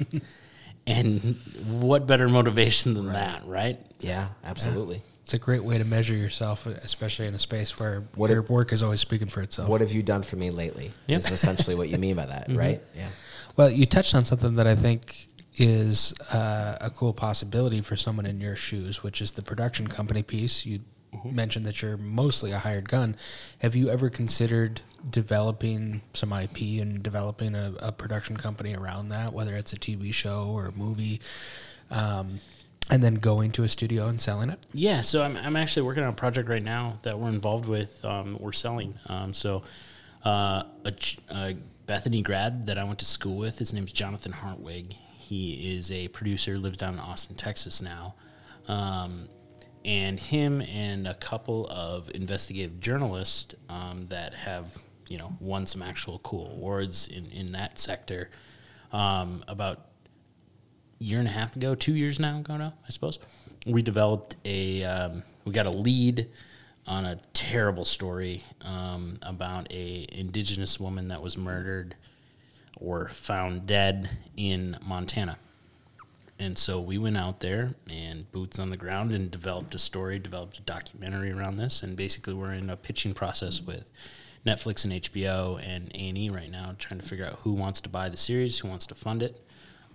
*laughs* and what better motivation than that, right? Yeah, absolutely. It's a great way to measure yourself, especially in a space where What your if- work is always speaking for itself. What have you done for me lately? Yep. Is essentially what you mean by that, *laughs* right? Yeah. Well, you touched on something that I think is uh, a cool possibility for someone in your shoes, which is the production company piece. You mentioned that you're mostly a hired gun. Have you ever considered developing some IP and developing a, a production company around that, whether it's a TV show or a movie, um, and then going to a studio and selling it? Yeah, so I'm, I'm actually working on a project right now that we're involved with. Um, we're selling. Um, so uh, a, a Bethany grad that I went to school with, his name's Jonathan Hartwig. He is a producer, lives down in Austin, Texas now. Um, and him and a couple of investigative journalists um, that have, you know, won some actual cool awards in, in that sector. Um, about year and a half ago, two years now ago now, I suppose, we developed a um, we got a lead on a terrible story um, about a indigenous woman that was murdered or found dead in Montana. And so we went out there and boots on the ground and developed a story, developed a documentary around this, and basically we're in a pitching process with Netflix and HBO and A and E right now, trying to figure out who wants to buy the series, who wants to fund it.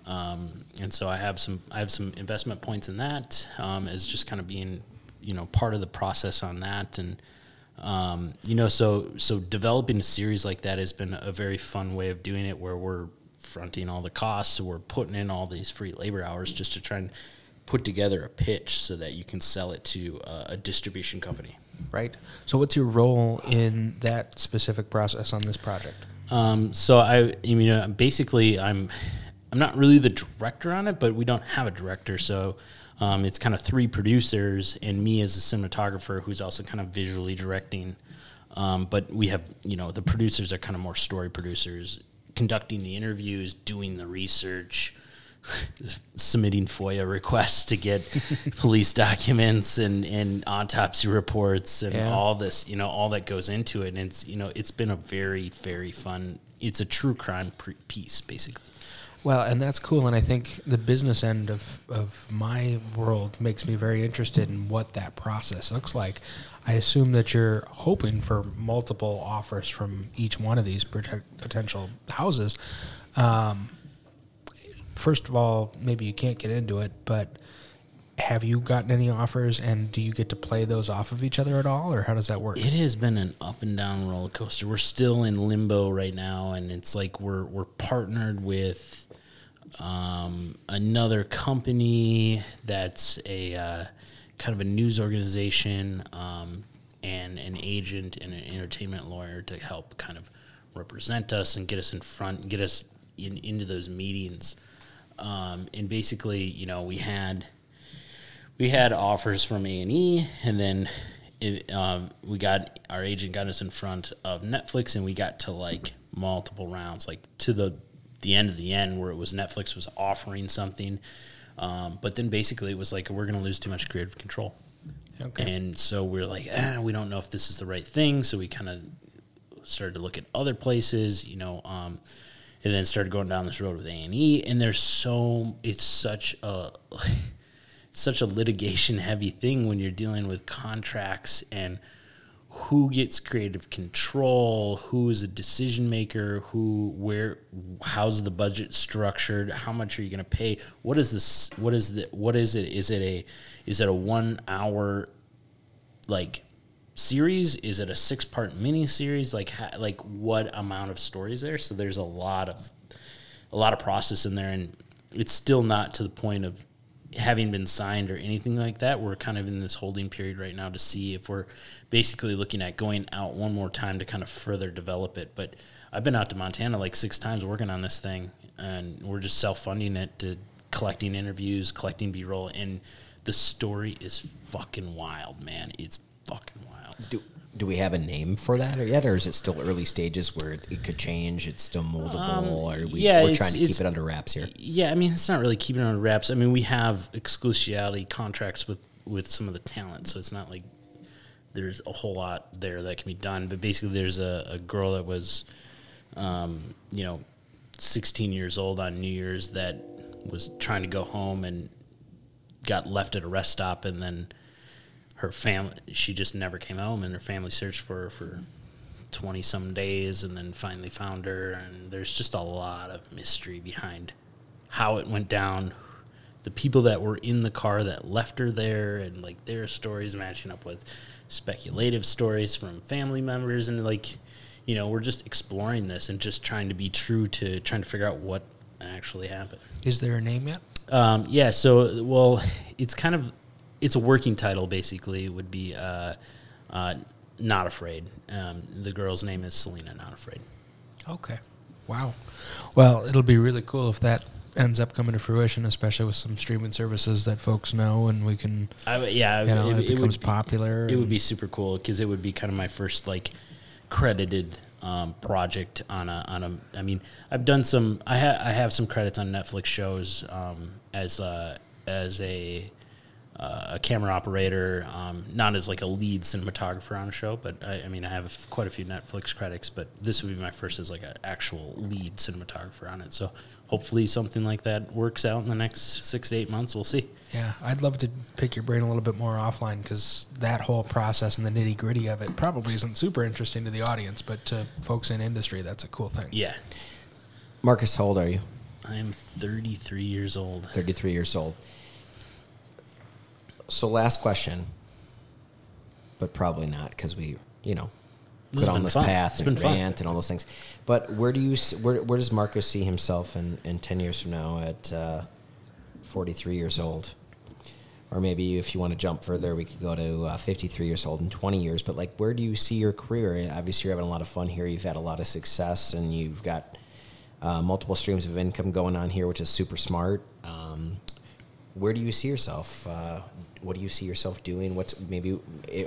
Um, and so I have some I have some investment points in that um, as just kind of being you know part of the process on that and um, you know so so developing a series like that has been a very fun way of doing it where we're fronting all the costs so we're putting in all these free labor hours just to try and put together a pitch so that you can sell it to a, a distribution company Right. So, what's your role in that specific process on this project? Um, so I, you mean, uh, basically, I'm, I'm not really the director on it, but we don't have a director, so um, it's kind of three producers and me as a cinematographer who's also kind of visually directing. Um, but we have, you know, the producers are kind of more story producers, conducting the interviews, doing the research, *laughs* submitting FOIA requests to get *laughs* police documents and, and autopsy reports and Yeah. all this, you know, all that goes into it. And it's, you know, it's been a very, very fun, it's a true crime pre- piece, basically. Well, and that's cool. And I think the business end of, of my world makes me very interested in what that process looks like. I assume that you're hoping for multiple offers from each one of these potential houses. Um, first of all, maybe you can't get into it, but have you gotten any offers and do you get to play those off of each other at all, or how does that work? It has been an up and down roller coaster. We're still in limbo right now, and it's like we're we're partnered with um, another company that's a uh, kind of a news organization um, and an agent and an entertainment lawyer to help kind of represent us and get us in front, get us in, into those meetings. Um, and basically, you know, we had we had offers from A and E, and then it, um, we got our agent got us in front of Netflix, and we got to like multiple rounds, like to the the end of the end, where it was Netflix was offering something, um, but then basically it was like we're going to lose too much creative control, Okay. and so we're like, ah, we don't know if this is the right thing, so we kind of started to look at other places, you know, um, and then started going down this road with A and E. And there's so it's such a *laughs* such a litigation heavy thing when you're dealing with contracts and who gets creative control, who is a decision maker, who where how's the budget structured, how much are you going to pay? What is this what is the what is it? Is it a is it a 1 hour like series? Is it a six part mini series? Like like what amount of stories there? So there's a lot of a lot of process in there, and it's still not to the point of having been signed or anything like that. We're kind of in this holding period right now to see if we're basically looking at going out one more time to kind of further develop it. But I've been out to Montana like six times working on this thing, and we're just self funding it to collecting interviews, collecting B roll, and the story is fucking wild, man. It's fucking wild. Do, do we have a name for that or yet, or is it still early stages where it, it could change? It's still moldable, or we, Um, yeah, we're trying to keep it under wraps here? Yeah, I mean, it's not really keeping it on wraps. I mean, we have exclusivity contracts with with some of the talent, so it's not like there's a whole lot there that can be done. But basically, there's a, a girl that was, um, you know, 16 years old on New Year's that was trying to go home and got left at a rest stop, and then her family she just never came home, and her family searched for her for 20 some days and then finally found her and there's just a lot of mystery behind how it went down the people that were in the car that left her there, and like their stories matching up with speculative stories from family members, and like you know we're just exploring this and just trying to be true to trying to figure out what actually happened. Is there a name yet? Um, yeah, so well, it's kind of it's a working title basically. Would be uh, uh, not afraid. Um, the girl's name is Selena. Not afraid. Okay. Wow. Well, it'll be really cool if that ends up coming to fruition, especially with some streaming services that folks know, and we can. I, yeah, You know, it would becomes be- popular It would be super cool because it would be kind of my first like credited um, project on a on a. I mean, I've done some. I ha- I have some credits on Netflix shows um, as a, as a uh, a camera operator, um, not as like a lead cinematographer on a show, but I, I mean, I have a f- quite a few Netflix credits, but this would be my first as like an actual lead cinematographer on it. So hopefully something like that works out in the next six to eight months. We'll see. Yeah, I'd love to pick your brain a little bit more offline because that whole process and the nitty gritty of it probably isn't super interesting to the audience, but to folks in industry, that's a cool thing. Yeah, Marcus, how old are you? I am 33 years old. 33 years old. So, last question, but probably not because we, you know, This put on this fun. path It's and been fun. and all those things. But where do you, where, where does Marcus see himself in, in 10 years from now at uh, 43 years old? Or maybe if you want to jump further, we could go to uh, 53 years old in 20 years. But like, where do you see your career? Obviously, you're having a lot of fun here. You've had a lot of success, and you've got uh, multiple streams of income going on here, which is super smart. Um, where do you see yourself? What do you see yourself doing? What's maybe,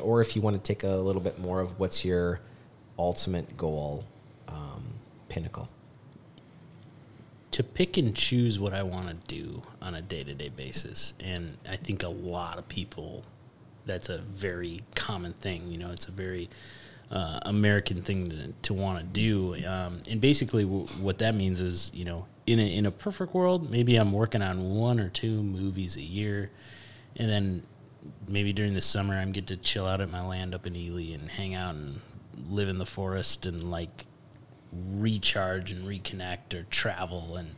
or if you want to take a little bit more of what's your ultimate goal, um, pinnacle? to pick and choose what I want to do on a day to day basis. And I think a lot of people, that's a very common thing. You know, it's a very uh, American thing to, to want to do. Um, and basically, w- what that means is, you know, in a, in a perfect world, maybe I'm working on one or two movies a year. And then maybe during the summer, I'm get to chill out at my land up in Ely and hang out and live in the forest and like recharge and reconnect or travel and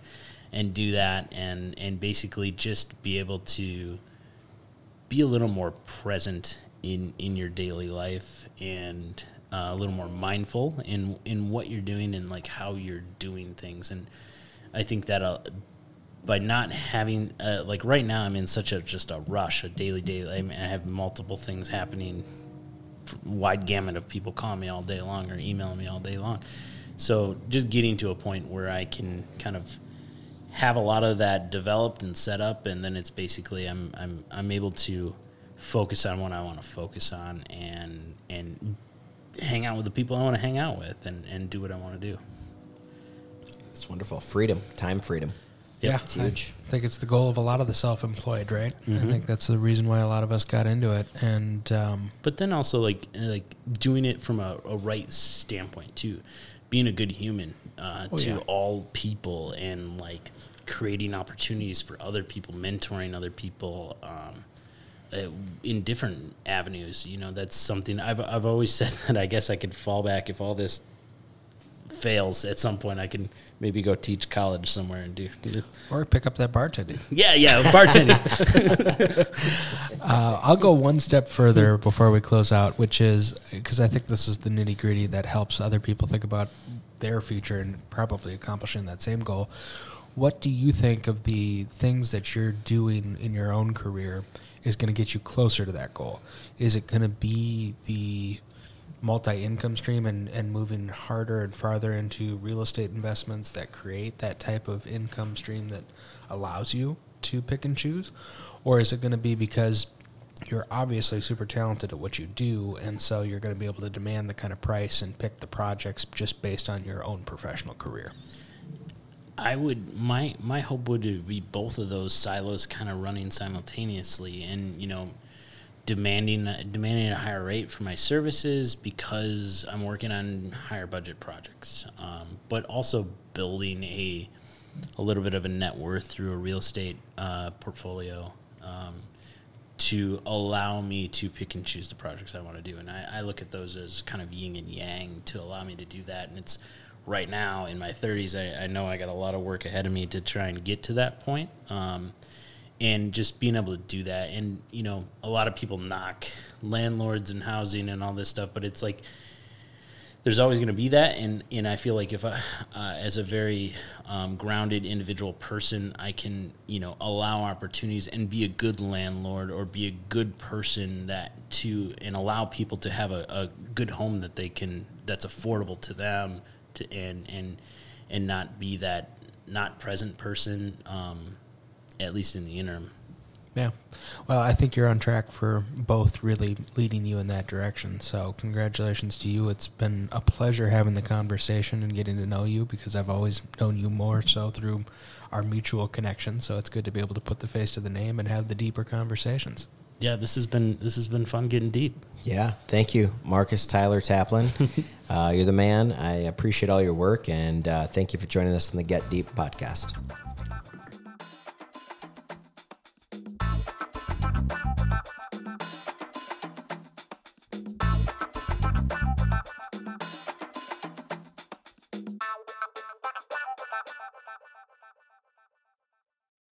and do that and and basically just be able to be a little more present in in your daily life and uh, a little more mindful in in what you're doing and like how you're doing things. And I think that uh, by not having uh, like right now I'm in such a just a rush a daily daily I, mean, I have multiple things happening wide gamut of people calling me all day long or emailing me all day long. So just getting to a point where I can kind of have a lot of that developed and set up, and then it's basically I'm I'm I'm able to focus on what I want to focus on and and hang out with the people I want to hang out with and, and do what I want to do. It's wonderful. Freedom, time freedom. Yeah, It's huge. I think it's the goal of a lot of the self-employed, right? I think that's the reason why a lot of us got into it, and um, but then also like like doing it from a, a right standpoint too being a good human uh, Oh, to yeah. all people and like creating opportunities for other people mentoring other people um, uh, in different avenues you know that's something I've, I've always *laughs* said that i guess i could fall back if all this fails at some point i can maybe go teach college somewhere and do, do or pick up that bartending. yeah yeah bartending *laughs* Uh, I'll go one step further before we close out, which is because I think this is the nitty gritty that helps other people think about their future and probably accomplishing that same goal. What do you think of the things that you're doing in your own career is going to get you closer to that goal? Is it going to be the multi income stream and, and moving harder and farther into real estate investments that create that type of income stream that allows you to pick and choose? Or is it going to be because you're obviously super talented at what you do, and so you're going to be able to demand the kind of price and pick the projects just based on your own professional career? I would my my hope would be both of those silos kind of running simultaneously, and you know, demanding demanding a higher rate for my services because I'm working on higher budget projects, um, but also building a a little bit of a net worth through a real estate uh, portfolio. Um, to allow me to pick and choose the projects I want to do. And I, I look at those as kind of yin and yang to allow me to do that. And it's right now in my 30s, I, I know I got a lot of work ahead of me to try and get to that point. Um, and just being able to do that. And you know a lot of people knock landlords and housing and all this stuff but it's like there's always going to be that. And and I feel like if I uh, as a very um, grounded individual person I can you know allow opportunities and be a good landlord or be a good person that to and allow people to have a, a good home that they can that's affordable to them to and and and not be that not present person um, at least in the interim Yeah. Well, I think you're on track for both really leading you in that direction. So, congratulations to you. It's been a pleasure having the conversation and getting to know you because I've always known you more so through our mutual connection. So, it's good to be able to put the face to the name and have the deeper conversations. yeah this has been this has been fun getting deep Yeah, thank you, Marcus Tyler Taplin. *laughs* uh, you're the man. I appreciate all your work, and uh, thank you for joining us on the Get Deep podcast.